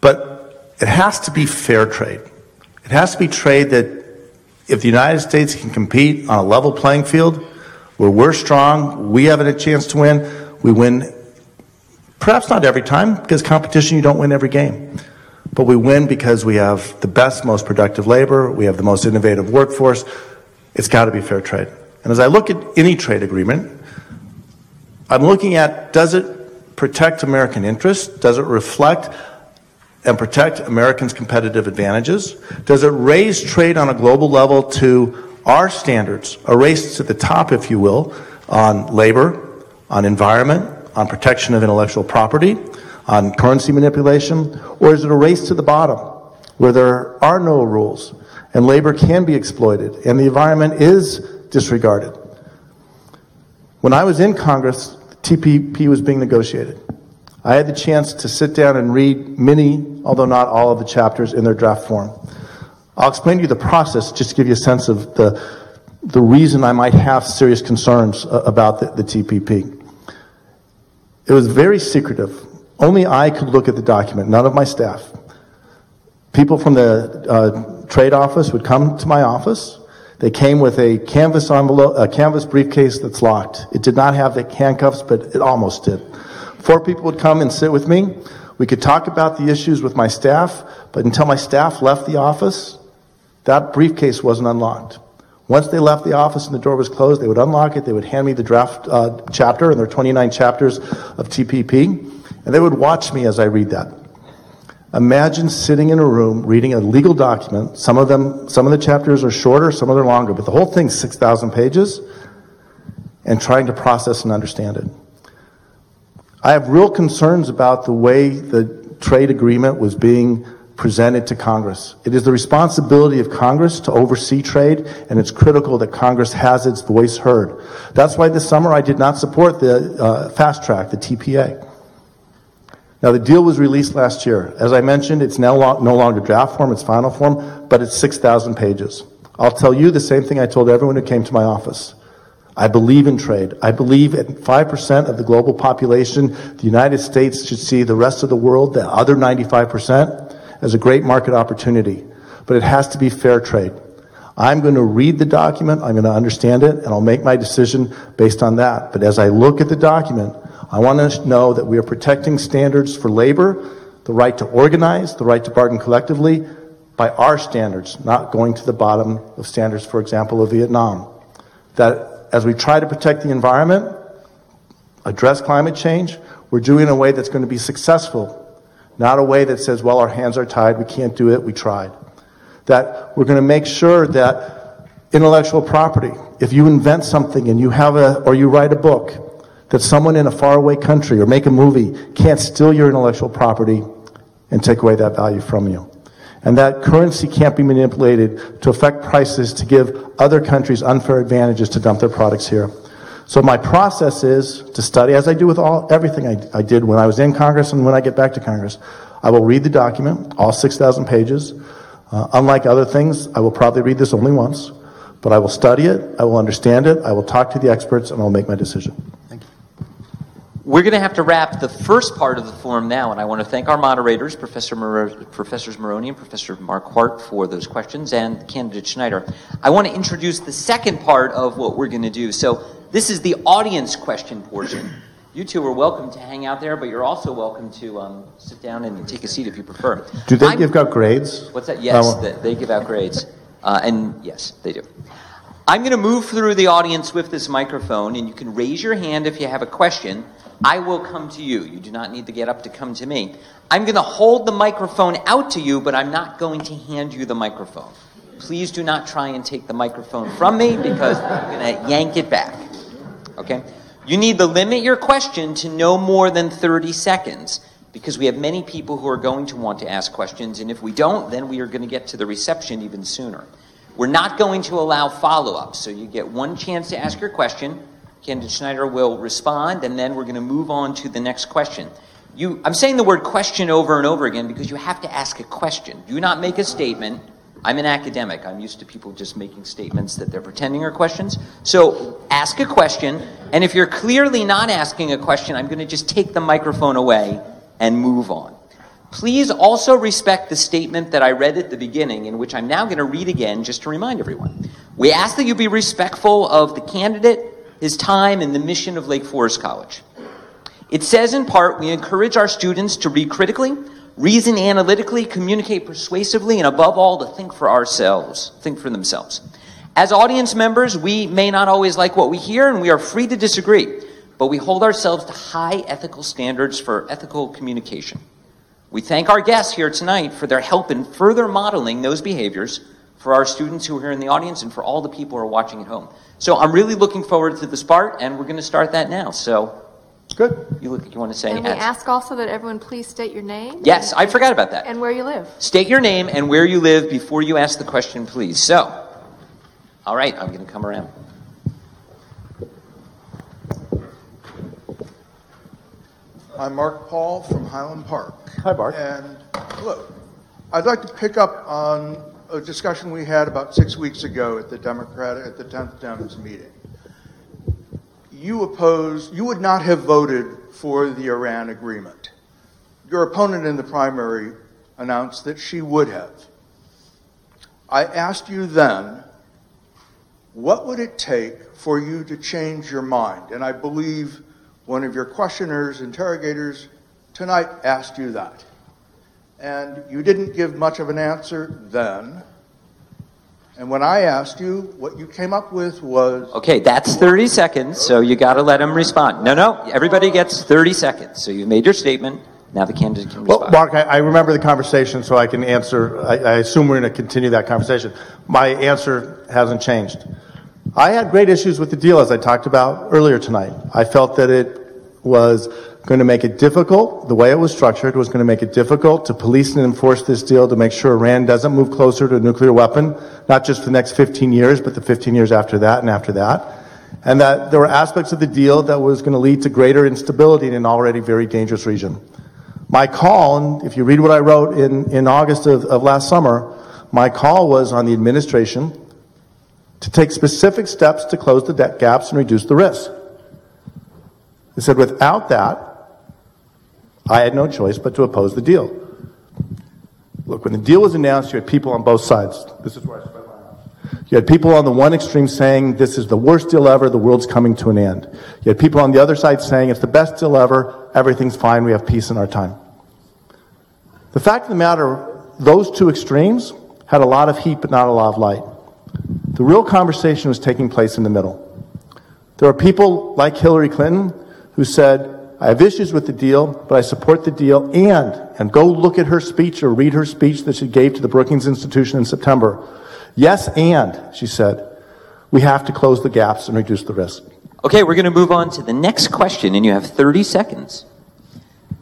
But it has to be fair trade. It has to be trade that if the United States can compete on a level playing field where we're strong, we have a chance to win, we win. Perhaps not every time, because competition, you don't win every game. But we win because we have the best, most productive labor, we have the most innovative workforce. It's got to be fair trade. And as I look at any trade agreement, I'm looking at does it protect American interests? Does it reflect and protect Americans' competitive advantages? Does it raise trade on a global level to our standards, a race to the top, if you will, on labor, on environment, on protection of intellectual property, on currency manipulation? Or is it a race to the bottom where there are no rules and labor can be exploited and the environment is disregarded? When I was in Congress, TPP was being negotiated. I had the chance to sit down and read many, although not all of the chapters in their draft form. I'll explain to you the process just to give you a sense of the, the reason I might have serious concerns uh, about the, the TPP. It was very secretive. Only I could look at the document, none of my staff. People from the uh, trade office would come to my office. They came with a canvas envelope, a canvas briefcase that's locked. It did not have the handcuffs, but it almost did. Four people would come and sit with me. We could talk about the issues with my staff, but until my staff left the office, That briefcase wasn't unlocked. Once they left the office and the door was closed, they would unlock it, they would hand me the draft uh, chapter, and there are 29 chapters of TPP, and they would watch me as I read that. Imagine sitting in a room reading a legal document. Some of them, some of the chapters are shorter, some of them are longer, but the whole thing's 6,000 pages, and trying to process and understand it. I have real concerns about the way the trade agreement was being presented to Congress. It is the responsibility of Congress to oversee trade, and it's critical that Congress has its voice heard. That's why this summer I did not support the uh, fast track, the TPA. Now, the deal was released last year. As I mentioned, it's now lo- no longer draft form, it's final form, but it's 6,000 pages. I'll tell you the same thing I told everyone who came to my office. I believe in trade. I believe at 5% of the global population, the United States should see the rest of the world, the other 95%, as a great market opportunity. But it has to be fair trade. I'm going to read the document, I'm going to understand it, and I'll make my decision based on that. But as I look at the document, I want to know that we are protecting standards for labor, the right to organize, the right to bargain collectively, by our standards, not going to the bottom of standards, for example, of Vietnam. That as we try to protect the environment, address climate change, we're doing it in a way that's going to be successful, not a way that says, well, our hands are tied, we can't do it, we tried. That we're going to make sure that intellectual property, if you invent something and you have a, or you write a book, that someone in a faraway country or make a movie can't steal your intellectual property and take away that value from you and that currency can't be manipulated to affect prices to give other countries unfair advantages to dump their products here. So my process is to study, as I do with all everything I, I did when I was in Congress and when I get back to Congress. I will read the document, all 6,000 pages. Uh, unlike other things, I will probably read this only once, but I will study it, I will understand it, I will talk to the experts, and I'll make my decision. We're going to have to wrap the first part of the forum now, and I want to thank our moderators, Professor Mar- Professors Moroney and Professor Marquardt, for those questions, and candidate Schneider. I want to introduce the second part of what we're going to do. So, this is the audience question portion. You two are welcome to hang out there, but you're also welcome to um, sit down and take a seat if you prefer. Do they I'm- give out grades? What's that? Yes, Oh. they, they give out grades. Uh, and yes, they do. I'm going to move through the audience with this microphone, and you can raise your hand if you have a question. I will come to you. You do not need to get up to come to me. I'm going to hold the microphone out to you, but I'm not going to hand you the microphone. Please do not try and take the microphone from me because I'm going to yank it back. Okay? You need to limit your question to no more than 30 seconds because we have many people who are going to want to ask questions, and if we don't, then we are going to get to the reception even sooner. We're not going to allow follow ups, so you get one chance to ask your question. Candidate Schneider will respond, and then we're going to move on to the next question. You, I'm saying the word question over and over again because you have to ask a question. Do not make a statement. I'm an academic. I'm used to people just making statements that they're pretending are questions. So ask a question, and if you're clearly not asking a question, I'm going to just take the microphone away and move on. Please also respect the statement that I read at the beginning, in which I'm now going to read again just to remind everyone. We ask that you be respectful of the candidate, his time, and the mission of Lake Forest College. It says in part, we encourage our students to read critically, reason analytically, communicate persuasively, and above all, to think for ourselves, think for themselves. As audience members, we may not always like what we hear, and we are free to disagree, but we hold ourselves to high ethical standards for ethical communication. We thank our guests here tonight for their help in further modeling those behaviors for our students who are here in the audience and for all the people who are watching at home. So I'm really looking forward to this part, and we're going to start that now. So, Good. you look like you want to say. And we ask. ask also that everyone please state your name. Yes, I forgot about that. And where you live. State your name and where you live before you ask the question, please. So, all right, I'm going to come around. I'm Mark Paul from Highland Park. Hi, Mark. And hello. I'd like to pick up on a discussion we had about six weeks ago at the Democratic at the 10th Dems meeting. You opposed, you would not have voted for the Iran agreement. Your opponent in the primary announced that she would have. I asked you then, what would it take for you to change your mind? And I believe one of your questioners, interrogators tonight asked you that. And you didn't give much of an answer then. And when I asked you, what you came up with was Okay, that's 30 seconds, so you got to let him respond. No, no, everybody gets 30 seconds. So you made your statement. Now the candidate can respond. Well. Mark, I, I remember the conversation, so I can answer. I, I assume we're going to continue that conversation. My answer hasn't changed. I had great issues with the deal, as I talked about earlier tonight. I felt that it was going to make it difficult, the way it was structured was going to make it difficult to police and enforce this deal to make sure Iran doesn't move closer to a nuclear weapon, not just for the next 15 years, but the 15 years after that and after that. And that there were aspects of the deal that was going to lead to greater instability in an already very dangerous region. My call, and if you read what I wrote in, in August of, of last summer, my call was on the administration to take specific steps to close the debt gaps and reduce the risk. I said, without that, I had no choice but to oppose the deal. Look, when the deal was announced, you had people on both sides. This is where I spent my hours. You had people on the one extreme saying, this is the worst deal ever, the world's coming to an end. You had people on the other side saying, it's the best deal ever, everything's fine, we have peace in our time. The fact of the matter, those two extremes had a lot of heat but not a lot of light. The real conversation was taking place in the middle. There are people like Hillary Clinton who said, I have issues with the deal, but I support the deal, and, and go look at her speech or read her speech that she gave to the Brookings Institution in September. Yes, and, she said, we have to close the gaps and reduce the risk. Okay, we're going to move on to the next question, and you have 30 seconds.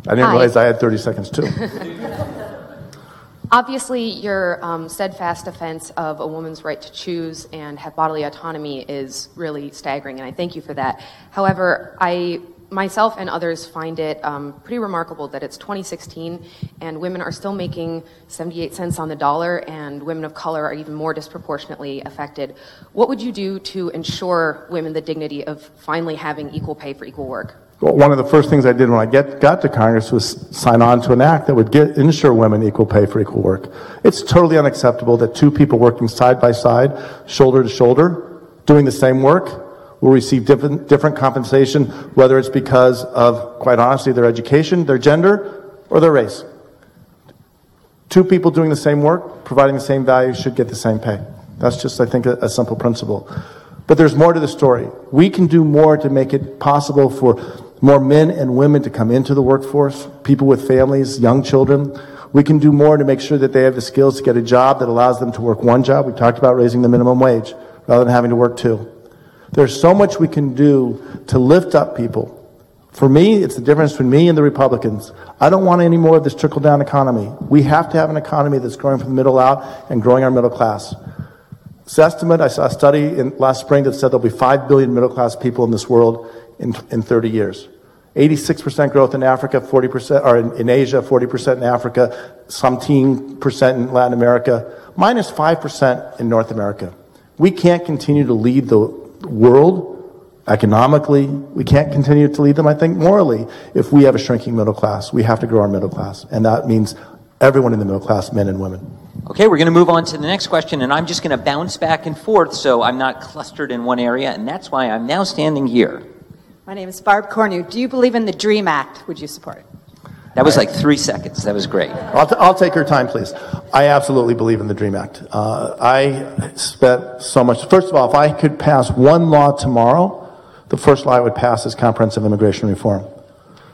I didn't Hi. realize I had 30 seconds too. Obviously, your um, steadfast defense of a woman's right to choose and have bodily autonomy is really staggering, and I thank you for that. However, I myself and others find it um, pretty remarkable that it's 2016 and women are still making 78 cents on the dollar, and women of color are even more disproportionately affected. What would you do to ensure women the dignity of finally having equal pay for equal work? Well, one of the first things I did when I get, got to Congress was sign on to an act that would get, ensure women equal pay for equal work. It's totally unacceptable that two people working side by side, shoulder to shoulder, doing the same work, will receive different, different compensation, whether it's because of, quite honestly, their education, their gender, or their race. Two people doing the same work, providing the same value, should get the same pay. That's just, I think, a, a simple principle. But there's more to the story. We can do more to make it possible for more men and women to come into the workforce, people with families, young children. We can do more to make sure that they have the skills to get a job that allows them to work one job. We talked about raising the minimum wage rather than having to work two. There's so much we can do to lift up people. For me, it's the difference between me and the Republicans. I don't want any more of this trickle down economy. We have to have an economy that's growing from the middle out and growing our middle class. This estimate, I saw a study in last spring that said there'll be 5 billion middle class people in this world in, in 30 years. 86% growth in Africa, 40%, or in, in Asia, 40% in Africa, some teen percent in Latin America, minus 5% in North America. We can't continue to lead the world economically. We can't continue to lead them, I think, morally, if we have a shrinking middle class. We have to grow our middle class. And that means everyone in the middle class, men and women. Okay, we're going to move on to the next question, and I'm just going to bounce back and forth so I'm not clustered in one area, and that's why I'm now standing here. My name is Barb Cornu. Do you believe in the DREAM Act? Would you support it? That was like three seconds. That was great. I'll, t- I'll take your time, please. I absolutely believe in the DREAM Act. Uh, I spent so much. First of all, if I could pass one law tomorrow, the first law I would pass is comprehensive immigration reform.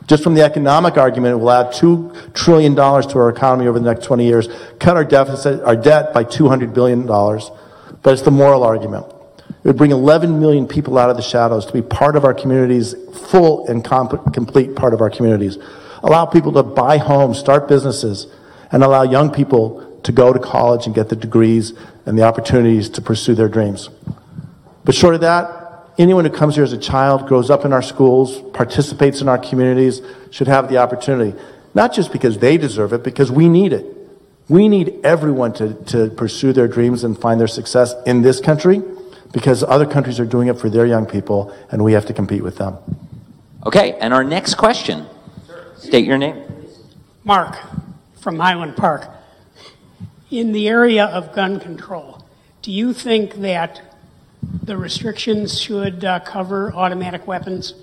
Just from the economic argument, it will add $2 trillion to our economy over the next 20 years, cut our deficit, our debt by $200 billion. But it's the moral argument. It would bring 11 million people out of the shadows to be part of our communities, full and comp- complete part of our communities. Allow people to buy homes, start businesses, and allow young people to go to college and get the degrees and the opportunities to pursue their dreams. But short of that, anyone who comes here as a child, grows up in our schools, participates in our communities, should have the opportunity. Not just because they deserve it, because we need it. We need everyone to, to pursue their dreams and find their success in this country because other countries are doing it for their young people and we have to compete with them. Okay, and our next question. State your name. Mark from Highland Park. In the area of gun control, do you think that the restrictions should uh, cover automatic weapons?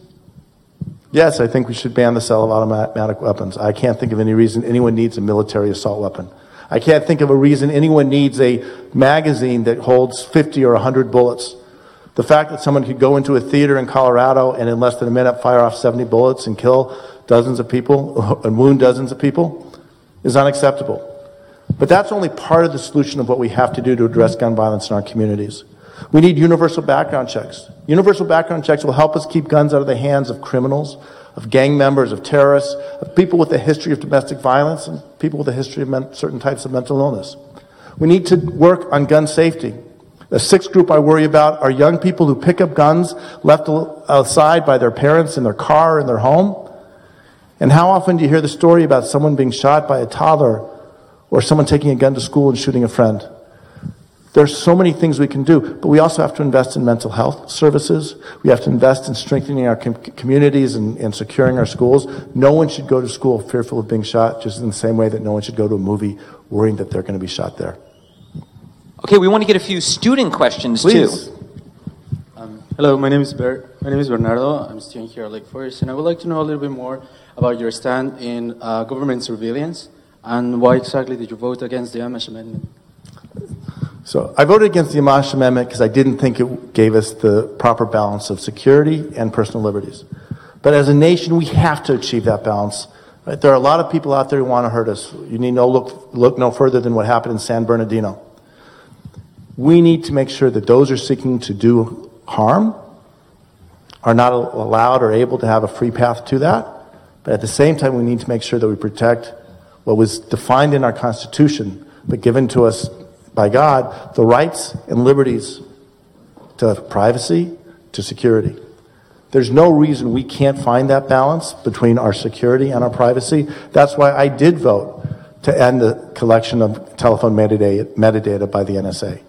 Yes, I think we should ban the sale of automatic weapons. I can't think of any reason anyone needs a military assault weapon. I can't think of a reason anyone needs a magazine that holds 50 or 100 bullets. The fact that someone could go into a theater in Colorado and in less than a minute fire off 70 bullets and kill dozens of people and wound dozens of people is unacceptable. But that's only part of the solution of what we have to do to address gun violence in our communities. We need universal background checks. Universal background checks will help us keep guns out of the hands of criminals, of gang members, of terrorists, of people with a history of domestic violence, and people with a history of certain types of mental illness. We need to work on gun safety. The sixth group I worry about are young people who pick up guns left outside by their parents in their car in their home. And how often do you hear the story about someone being shot by a toddler or someone taking a gun to school and shooting a friend? There's so many things we can do, but we also have to invest in mental health services. We have to invest in strengthening our com- communities and, and securing our schools. No one should go to school fearful of being shot, just in the same way that no one should go to a movie worrying that they're going to be shot there. Okay, we want to get a few student questions Please. too. Hello, my name is Ber- my name is Bernardo. I'm a student here at Lake Forest, and I would like to know a little bit more about your stand in uh, government surveillance and why exactly did you vote against the Amash Amendment? So I voted against the Amash Amendment because I didn't think it gave us the proper balance of security and personal liberties. But as a nation, we have to achieve that balance. Right? There are a lot of people out there who want to hurt us. You need no look, look no further than what happened in San Bernardino. We need to make sure that those who are seeking to do harm are not allowed or able to have a free path to that. But at the same time, we need to make sure that we protect what was defined in our Constitution, but given to us by God, the rights and liberties to privacy, to security. There's no reason we can't find that balance between our security and our privacy. That's why I did vote to end the collection of telephone metadata, metadata by the NSA.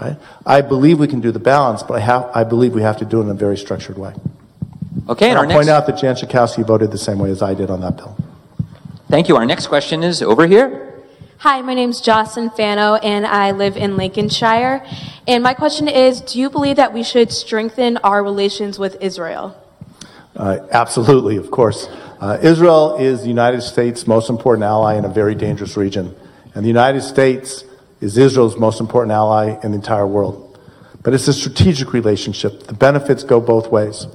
Right? I believe we can do the balance, but I, have, I believe we have to do it in a very structured way. Okay, and And our I'll point out that Jan Schakowsky voted the same way as I did on that bill. Thank you. Our next question is over here. Hi, my name's Jocelyn Fano, and I live in Lincolnshire. And my question is Do you believe that we should strengthen our relations with Israel? Uh, absolutely, of course. Uh, Israel is the United States' most important ally in a very dangerous region. And the United States is Israel's most important ally in the entire world. But it's a strategic relationship. The benefits go both ways.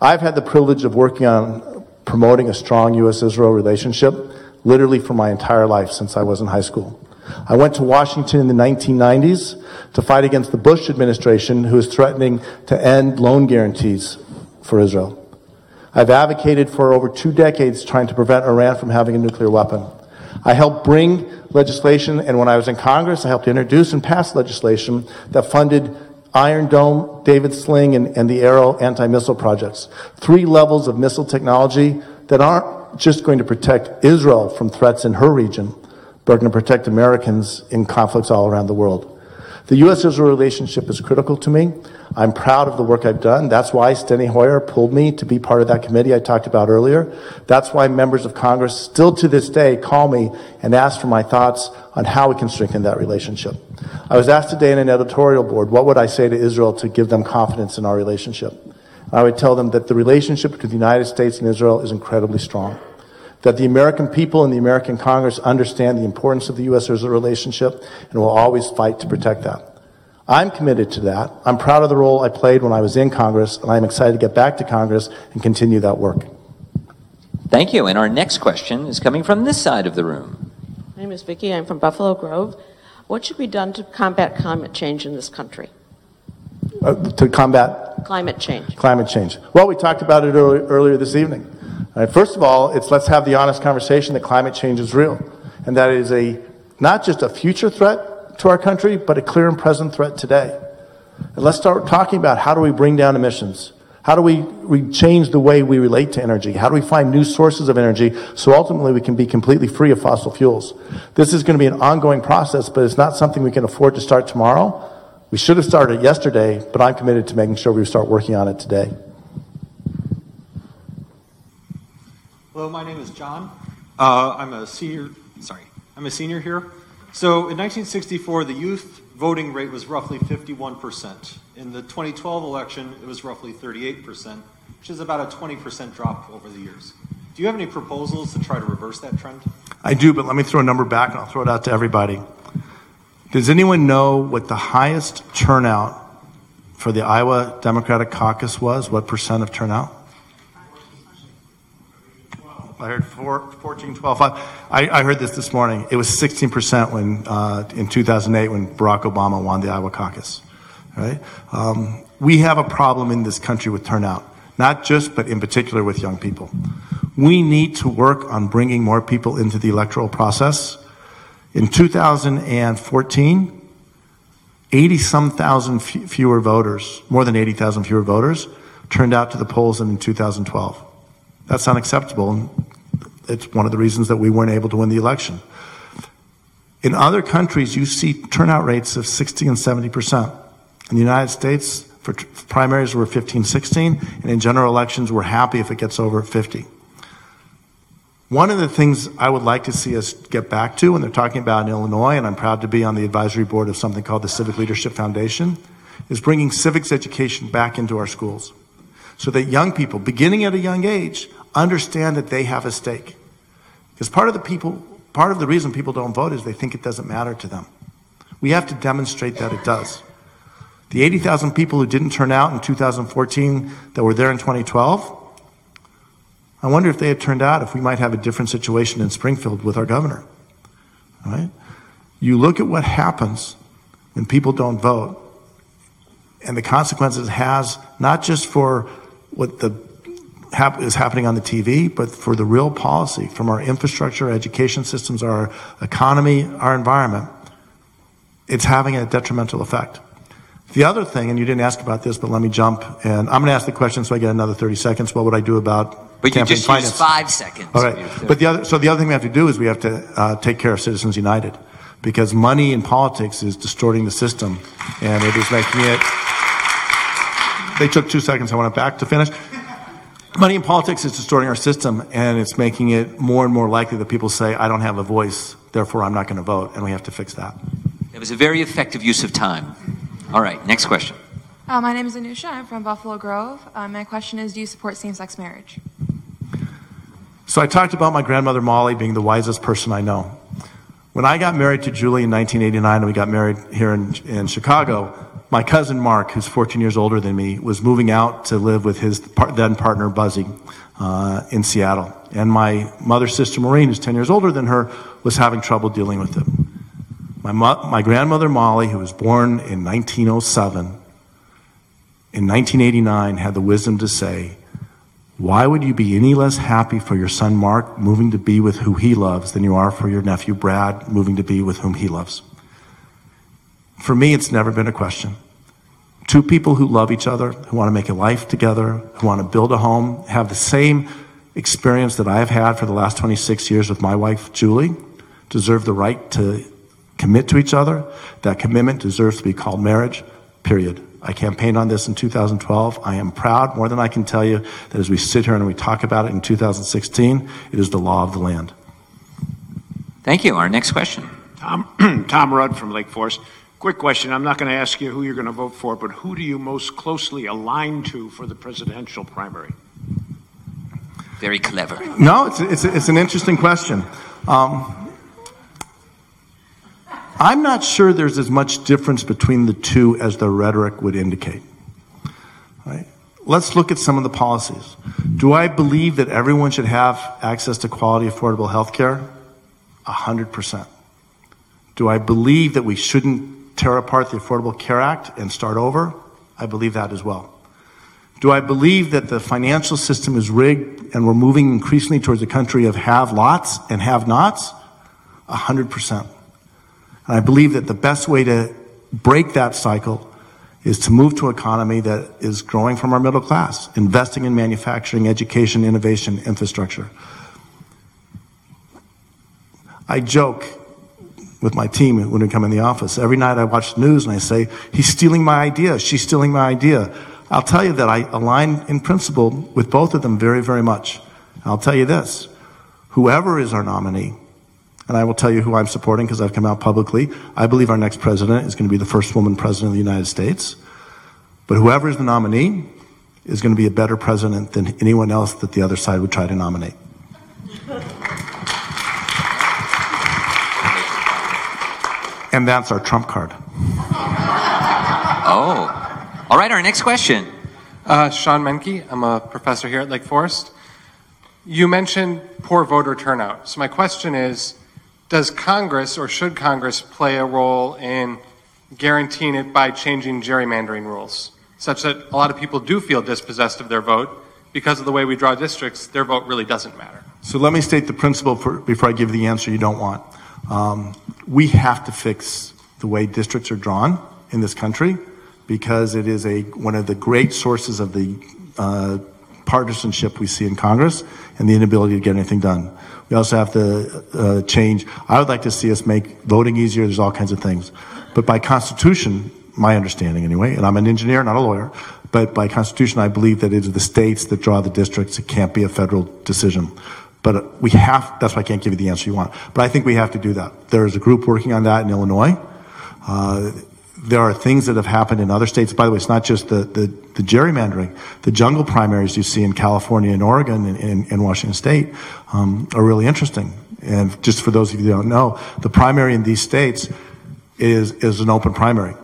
I've had the privilege of working on promoting a strong U.S. Israel relationship literally for my entire life since I was in high school. I went to Washington in the 1990s to fight against the Bush administration, who was threatening to end loan guarantees for Israel. I've advocated for over two decades trying to prevent Iran from having a nuclear weapon. I helped bring legislation, and when I was in Congress, I helped introduce and pass legislation that funded Iron Dome, David Sling, and, and the Arrow anti missile projects. Three levels of missile technology that aren't just going to protect Israel from threats in her region, but are going to protect Americans in conflicts all around the world. The U.S. Israel relationship is critical to me. I'm proud of the work I've done. That's why Steny Hoyer pulled me to be part of that committee I talked about earlier. That's why members of Congress still to this day call me and ask for my thoughts on how we can strengthen that relationship. I was asked today in an editorial board, what would I say to Israel to give them confidence in our relationship? I would tell them that the relationship between the United States and Israel is incredibly strong that the American people and the American Congress understand the importance of the U.S. Israel relationship and will always fight to protect that. I'm committed to that. I'm proud of the role I played when I was in Congress, and I'm excited to get back to Congress and continue that work. Thank you. And our next question is coming from this side of the room. My name is Vicki. I'm from Buffalo Grove. What should be done to combat climate change in this country? Uh, to combat Climate change. climate change. Well, we talked about it earlier, earlier this evening. All right, first of all, it's let's have the honest conversation that climate change is real, and that it is a not just a future threat to our country, but a clear and present threat today. And let's start talking about how do we bring down emissions. How do we, change the way we relate to energy? How do we find new sources of energy so ultimately we can be completely free of fossil fuels? This is going to be an ongoing process, but it's not something we can afford to start tomorrow. We should have started yesterday, but I'm committed to making sure we start working on it today. Hello, my name is John. Uh, I'm a senior. Sorry, I'm a senior here. So in 1964, the youth voting rate was roughly 51%. In the 2012 election, it was roughly 38%, which is about a 20% drop over the years. Do you have any proposals to try to reverse that trend? I do, but let me throw a number back and I'll throw it out to everybody. Does anyone know what the highest turnout for the Iowa Democratic Caucus was? What percent of turnout? I heard four, 14, 12, 5. I, I heard this this morning. It was 16% when, uh, in 2008 when Barack Obama won the Iowa caucus. Right? Um, we have a problem in this country with turnout, not just, but in particular with young people. We need to work on bringing more people into the electoral process. In 2014, 80 some thousand f- fewer voters, more than 80,000 fewer voters, turned out to the polls than in 2012. That's unacceptable. It's one of the reasons that we weren't able to win the election. In other countries, you see turnout rates of 60 and 70 percent. In the United States, for primaries, we're 15, 16, and in general elections, we're happy if it gets over 50. One of the things I would like to see us get back to, and they're talking about in Illinois, and I'm proud to be on the advisory board of something called the Civic Leadership Foundation, is bringing civics education back into our schools so that young people, beginning at a young age, understand that they have a stake. Because part of the people, part of the reason people don't vote is they think it doesn't matter to them. We have to demonstrate that it does. The 80,000 people who didn't turn out in 2014 that were there in 2012, I wonder if they had turned out if we might have a different situation in Springfield with our governor. Right? You look at what happens when people don't vote and the consequences it has not just for what the hap- is happening on the TV, but for the real policy from our infrastructure, education systems, our economy, our environment. It's having a detrimental effect. The other thing, and you didn't ask about this, but let me jump, and I'm going to ask the question so I get another 30 seconds. What would I do about But you campaign just finance? used five seconds. All right. But the other, so the other thing we have to do is we have to uh, take care of Citizens United because money in politics is distorting the system and it is making it. They took two seconds. I want it back to finish. Money in politics is distorting our system and it's making it more and more likely that people say, I don't have a voice, therefore I'm not going to vote, and we have to fix that. It was a very effective use of time. All right, next question. Uh, my name is Anusha. I'm from Buffalo Grove. Uh, my question is Do you support same sex marriage? So I talked about my grandmother Molly being the wisest person I know. When I got married to Julie in 1989 and we got married here in, in Chicago, my cousin Mark, who's 14 years older than me, was moving out to live with his par- then partner Buzzy uh, in Seattle. And my mother's sister Maureen, who's 10 years older than her, was having trouble dealing with it. My, mo- my grandmother Molly, who was born in 1907, in 1989 had the wisdom to say, why would you be any less happy for your son Mark moving to be with who he loves than you are for your nephew Brad moving to be with whom he loves? For me, it's never been a question. Two people who love each other, who want to make a life together, who want to build a home, have the same experience that I have had for the last 26 years with my wife, Julie, deserve the right to commit to each other. That commitment deserves to be called marriage, period. I campaigned on this in 2012. I am proud, more than I can tell you, that as we sit here and we talk about it in 2016, it is the law of the land. Thank you. Our next question. Tom, Tom Rudd from Lake Forest. Quick question. I'm not going to ask you who you're going to vote for, but who do you most closely align to for the presidential primary? Very clever. No, it's, it's, it's an interesting question. Um, I'm not sure there's as much difference between the two as the rhetoric would indicate. Right? Let's look at some of the policies. Do I believe that everyone should have access to quality, affordable health care? A hundred percent. Do I believe that we shouldn't tear apart the Affordable Care Act and start over? I believe that as well. Do I believe that the financial system is rigged and we're moving increasingly towards a country of have lots and have nots? A hundred percent. And I believe that the best way to break that cycle is to move to an economy that is growing from our middle class, investing in manufacturing, education, innovation, infrastructure. I joke with my team when we come in the office. Every night I watch the news and I say, he's stealing my idea, she's stealing my idea. I'll tell you that I align in principle with both of them very, very much. I'll tell you this whoever is our nominee, and I will tell you who I'm supporting because I've come out publicly. I believe our next president is going to be the first woman president of the United States. But whoever is the nominee is going to be a better president than anyone else that the other side would try to nominate. And that's our trump card. Oh. All right, our next question. Uh, Sean Menke, I'm a professor here at Lake Forest. You mentioned poor voter turnout. So my question is, does Congress or should Congress play a role in guaranteeing it by changing gerrymandering rules, such that a lot of people do feel dispossessed of their vote because of the way we draw districts, their vote really doesn't matter. So let me state the principle for, before I give the answer you don't want. Um, we have to fix the way districts are drawn in this country because it is a one of the great sources of the uh, partisanship we see in Congress and the inability to get anything done. We also have to uh, change. I would like to see us make voting easier. There's all kinds of things, but by Constitution, my understanding anyway, and I'm an engineer, not a lawyer, but by Constitution, I believe that it is the states that draw the districts. It can't be a federal decision. But we have, that's why I can't give you the answer you want. But I think we have to do that. There is a group working on that in Illinois. Uh, there are things that have happened in other states. By the way, it's not just the, the, the gerrymandering. The jungle primaries you see in California and Oregon and, and Washington State um, are really interesting. And just for those of you who don't know, the primary in these states is, is an open primary.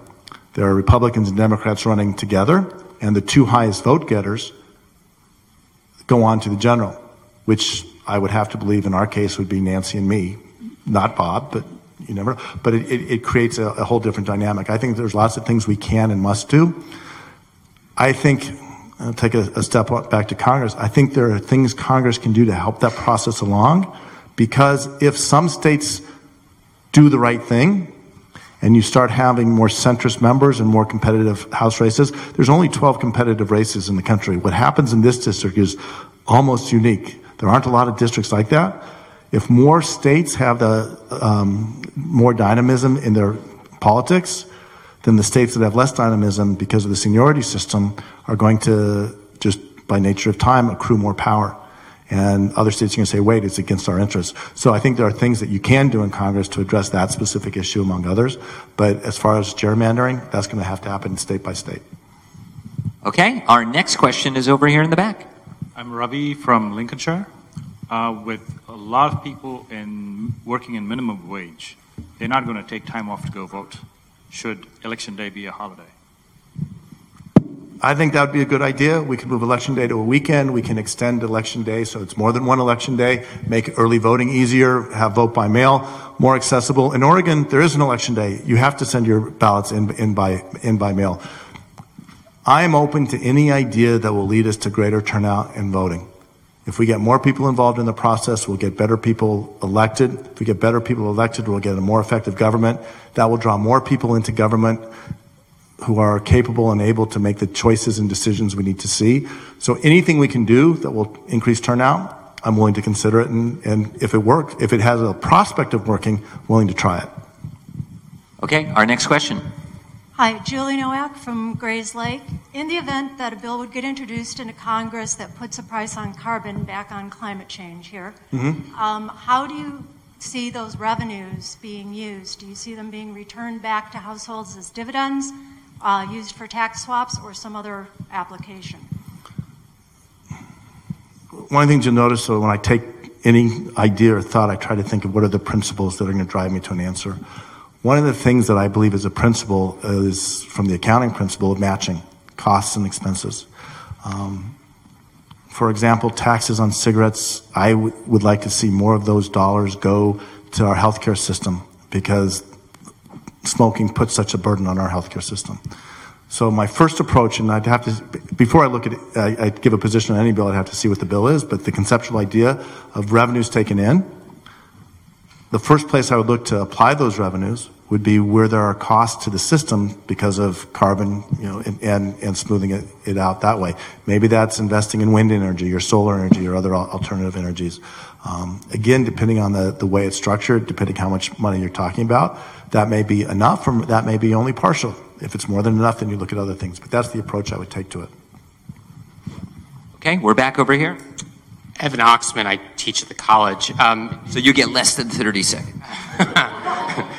There are Republicans and Democrats running together, and the two highest vote getters go on to the general, which I would have to believe in our case would be Nancy and me, not Bob, but you never know. But it, it, it creates a, a, whole different dynamic. I think there's lots of things we can and must do. I think, I'll take a, a step back to Congress. I think there are things Congress can do to help that process along because if some states do the right thing, and you start having more centrist members and more competitive House races, there's only 12 competitive races in the country. What happens in this district is almost unique. There aren't a lot of districts like that. If more states have the um, more dynamism in their politics, then the states that have less dynamism because of the seniority system are going to just by nature of time accrue more power. And other states are going to say, wait, it's against our interests. So I think there are things that you can do in Congress to address that specific issue, among others. But as far as gerrymandering, that's going to have to happen state by state. Okay, our next question is over here in the back. I'm Ravi from Lincolnshire. Uh, with a lot of people in working in minimum wage, they're not going to take time off to go vote. Should election day be a holiday? I think that would be a good idea. We could move election day to a weekend. We can extend election day so it's more than one election day, make early voting easier, have vote by mail more accessible. In Oregon, there is an election day. You have to send your ballots in, in, by, in by mail. I am open to any idea that will lead us to greater turnout in voting. If we get more people involved in the process, we'll get better people elected. If we get better people elected, we'll get a more effective government. That will draw more people into government who are capable and able to make the choices and decisions we need to see. So anything we can do that will increase turnout, I'm willing to consider it. And, and if it works, if it has a prospect of working, willing to try it. Okay, our next question. Hi, Julie Nowak from Grayslake. In the event that a bill would get introduced into Congress that puts a price on carbon back on climate change here, mm-hmm. um, how do you see those revenues being used? Do you see them being returned back to households as dividends? uh, used for tax swaps or some other application? One of the things you'll notice so when I take any idea or thought, I try to think of what are the principles that are going to drive me to an answer. One of the things that I believe is a principle is from the accounting principle of matching costs and expenses. Um, for example, taxes on cigarettes, I w- would like to see more of those dollars go to our healthcare system because smoking puts such a burden on our healthcare system. So my first approach, and I'd have to, before I look at I, would give a position on any bill, I'd have to see what the bill is, but the conceptual idea of revenues taken in, the first place I would look to apply those revenues would be where there are costs to the system because of carbon, you know, and, and, and smoothing it, it, out that way. Maybe that's investing in wind energy or solar energy or other alternative energies. Um, again, depending on the, the way it's structured, depending how much money you're talking about, that may be enough or that may be only partial. If it's more than enough, then you look at other things. But that's the approach I would take to it. Okay, we're back over here. Evan Oxman, I teach at the college. Um, so you get less than 30 seconds.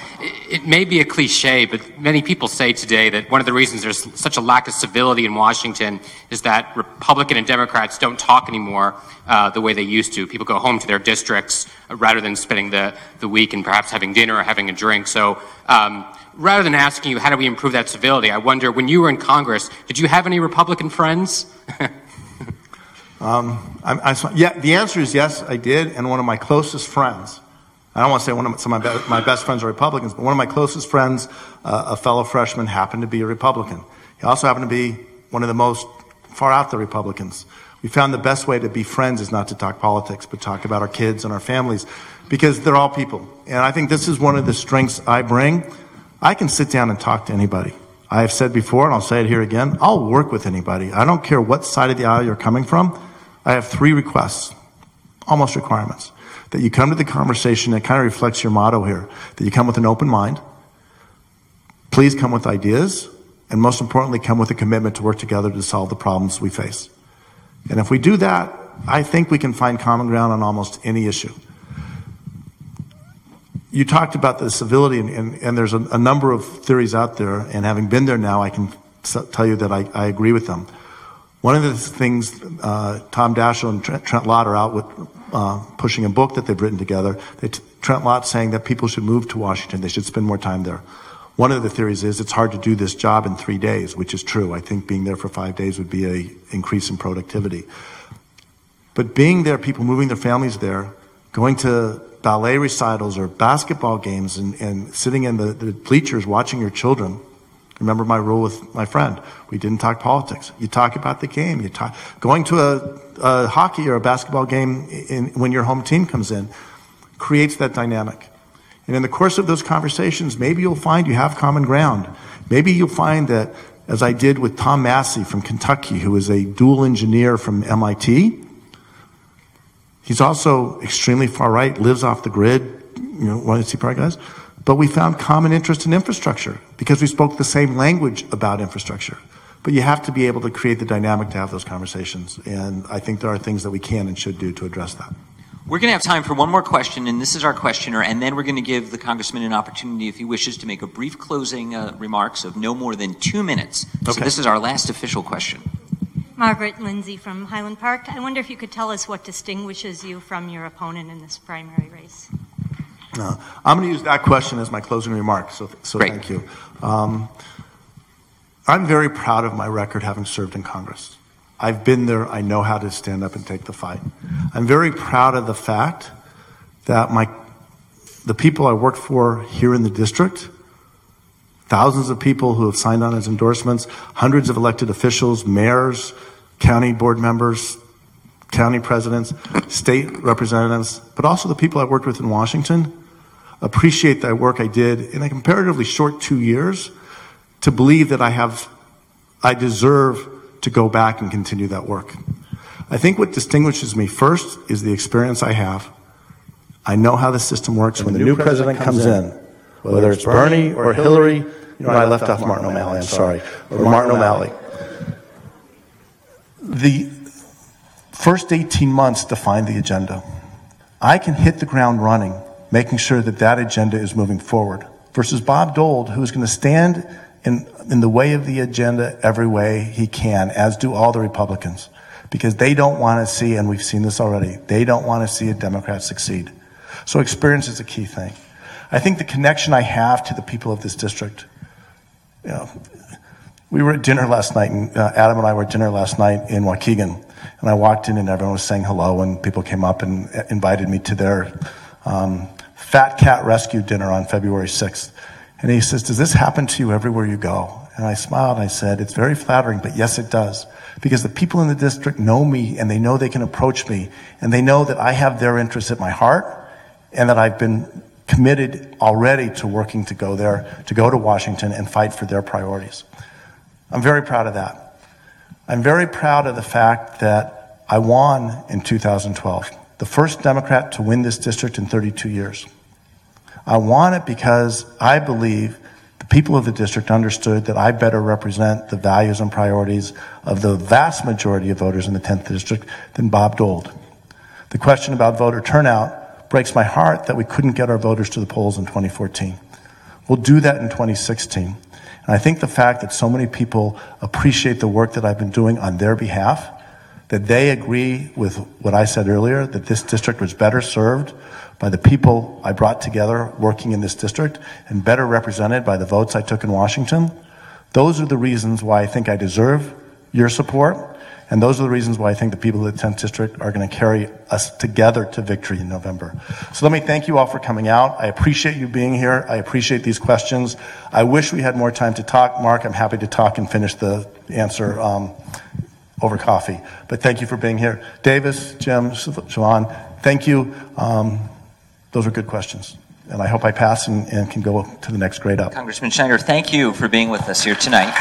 it may be a cliche, but many people say today that one of the reasons there's such a lack of civility in Washington is that Republican and Democrats don't talk anymore uh, the way they used to. People go home to their districts uh, rather than spending the, the week and perhaps having dinner or having a drink. So um, rather than asking you how do we improve that civility, I wonder when you were in Congress, did you have any Republican friends? um, I, I, yeah, the answer is yes, I did, and one of my closest friends I don't want to say one of some of my, be- my best friends are Republicans, but one of my closest friends, uh, a fellow freshman, happened to be a Republican. He also happened to be one of the most far out the Republicans. We found the best way to be friends is not to talk politics, but talk about our kids and our families because they're all people. And I think this is one of the strengths I bring. I can sit down and talk to anybody. I have said before, and I'll say it here again, I'll work with anybody. I don't care what side of the aisle you're coming from. I have three requests, almost requirements that you come to the conversation that kind of reflects your motto here, that you come with an open mind. Please come with ideas, and most importantly, come with a commitment to work together to solve the problems we face. And if we do that, I think we can find common ground on almost any issue. You talked about the civility, and, and, and there's a, a, number of theories out there, and having been there now, I can tell you that I, I agree with them. One of the things uh, Tom Daschle and Trent, Trent Lott are out with uh, pushing a book that they've written together. They t- Trent Lott saying that people should move to Washington. They should spend more time there. One of the theories is it's hard to do this job in three days, which is true. I think being there for five days would be a increase in productivity. But being there, people moving their families there, going to ballet recitals or basketball games and, and sitting in the, the bleachers watching your children. Remember my rule with my friend. We didn't talk politics. You talk about the game. You talk, going to a a hockey or a basketball game in, when your home team comes in creates that dynamic. And in the course of those conversations, maybe you'll find you have common ground. Maybe you'll find that, as I did with Tom Massie from Kentucky, who is a dual engineer from MIT, he's also extremely far right, lives off the grid, you know, one of the Tea Party guys. But we found common interest in infrastructure because we spoke the same language about infrastructure. But you have to be able to create the dynamic to have those conversations. And I think there are things that we can and should do to address that. We're going to have time for one more question, and this is our questioner, and then we're going to give the congressman an opportunity, if he wishes, to make a brief closing uh, remarks of no more than two minutes. Okay. So this is our last official question. Margaret Lindsay from Highland Park. I wonder if you could tell us what distinguishes you from your opponent in this primary race. Uh, I'm going to use that question as my closing remark, so, so thank you. Um, I'm very proud of my record having served in Congress. I've been there. I know how to stand up and take the fight. I'm very proud of the fact that my, the people I work for here in the district, thousands of people who have signed on as endorsements, hundreds of elected officials, mayors, county board members, county presidents, state representatives, but also the people I worked with in Washington appreciate the work I did in a comparatively short two years to believe that I have, I deserve to go back and continue that work. I think what distinguishes me first is the experience I have. I know how the system works. When, when the new president, president comes in, whether it's Bernie or Hillary, you know, I left off Martin O'Malley, I'm sorry, or Martin O'Malley. The first 18 months define the agenda. I can hit the ground running, making sure that that agenda is moving forward, versus Bob Dold, who is going to stand in, in the way of the agenda every way he can, as do all the Republicans, because they don't want to see, and we've seen this already, they don't want to see a Democrat succeed. So experience is a key thing. I think the connection I have to the people of this district, you know, we were at dinner last night, and uh, Adam and I were at dinner last night in Waukegan, and I walked in and everyone was saying hello, and people came up and invited me to their um, Fat Cat Rescue dinner on February 6th. And he says, Does this happen to you everywhere you go? And I smiled and I said, It's very flattering, but yes, it does. Because the people in the district know me and they know they can approach me and they know that I have their interests at my heart and that I've been committed already to working to go there, to go to Washington and fight for their priorities. I'm very proud of that. I'm very proud of the fact that I won in 2012, the first Democrat to win this district in 32 years. I want it because I believe the people of the district understood that I better represent the values and priorities of the vast majority of voters in the 10th district than Bob Dold. The question about voter turnout breaks my heart that we couldn't get our voters to the polls in 2014. We'll do that in 2016. And I think the fact that so many people appreciate the work that I've been doing on their behalf, that they agree with what I said earlier, that this district was better served by the people I brought together working in this district and better represented by the votes I took in Washington, those are the reasons why I think I deserve your support. And those are the reasons why I think the people of the 10th District are going to carry us together to victory in November. So let me thank you all for coming out. I appreciate you being here. I appreciate these questions. I wish we had more time to talk. Mark, I'm happy to talk and finish the answer um, over coffee. But thank you for being here. Davis, Jim, Siobhan, thank you. Um, those are good questions. And I hope I pass and, and can go to the next grade up. Congressman Schneider, thank you for being with us here tonight.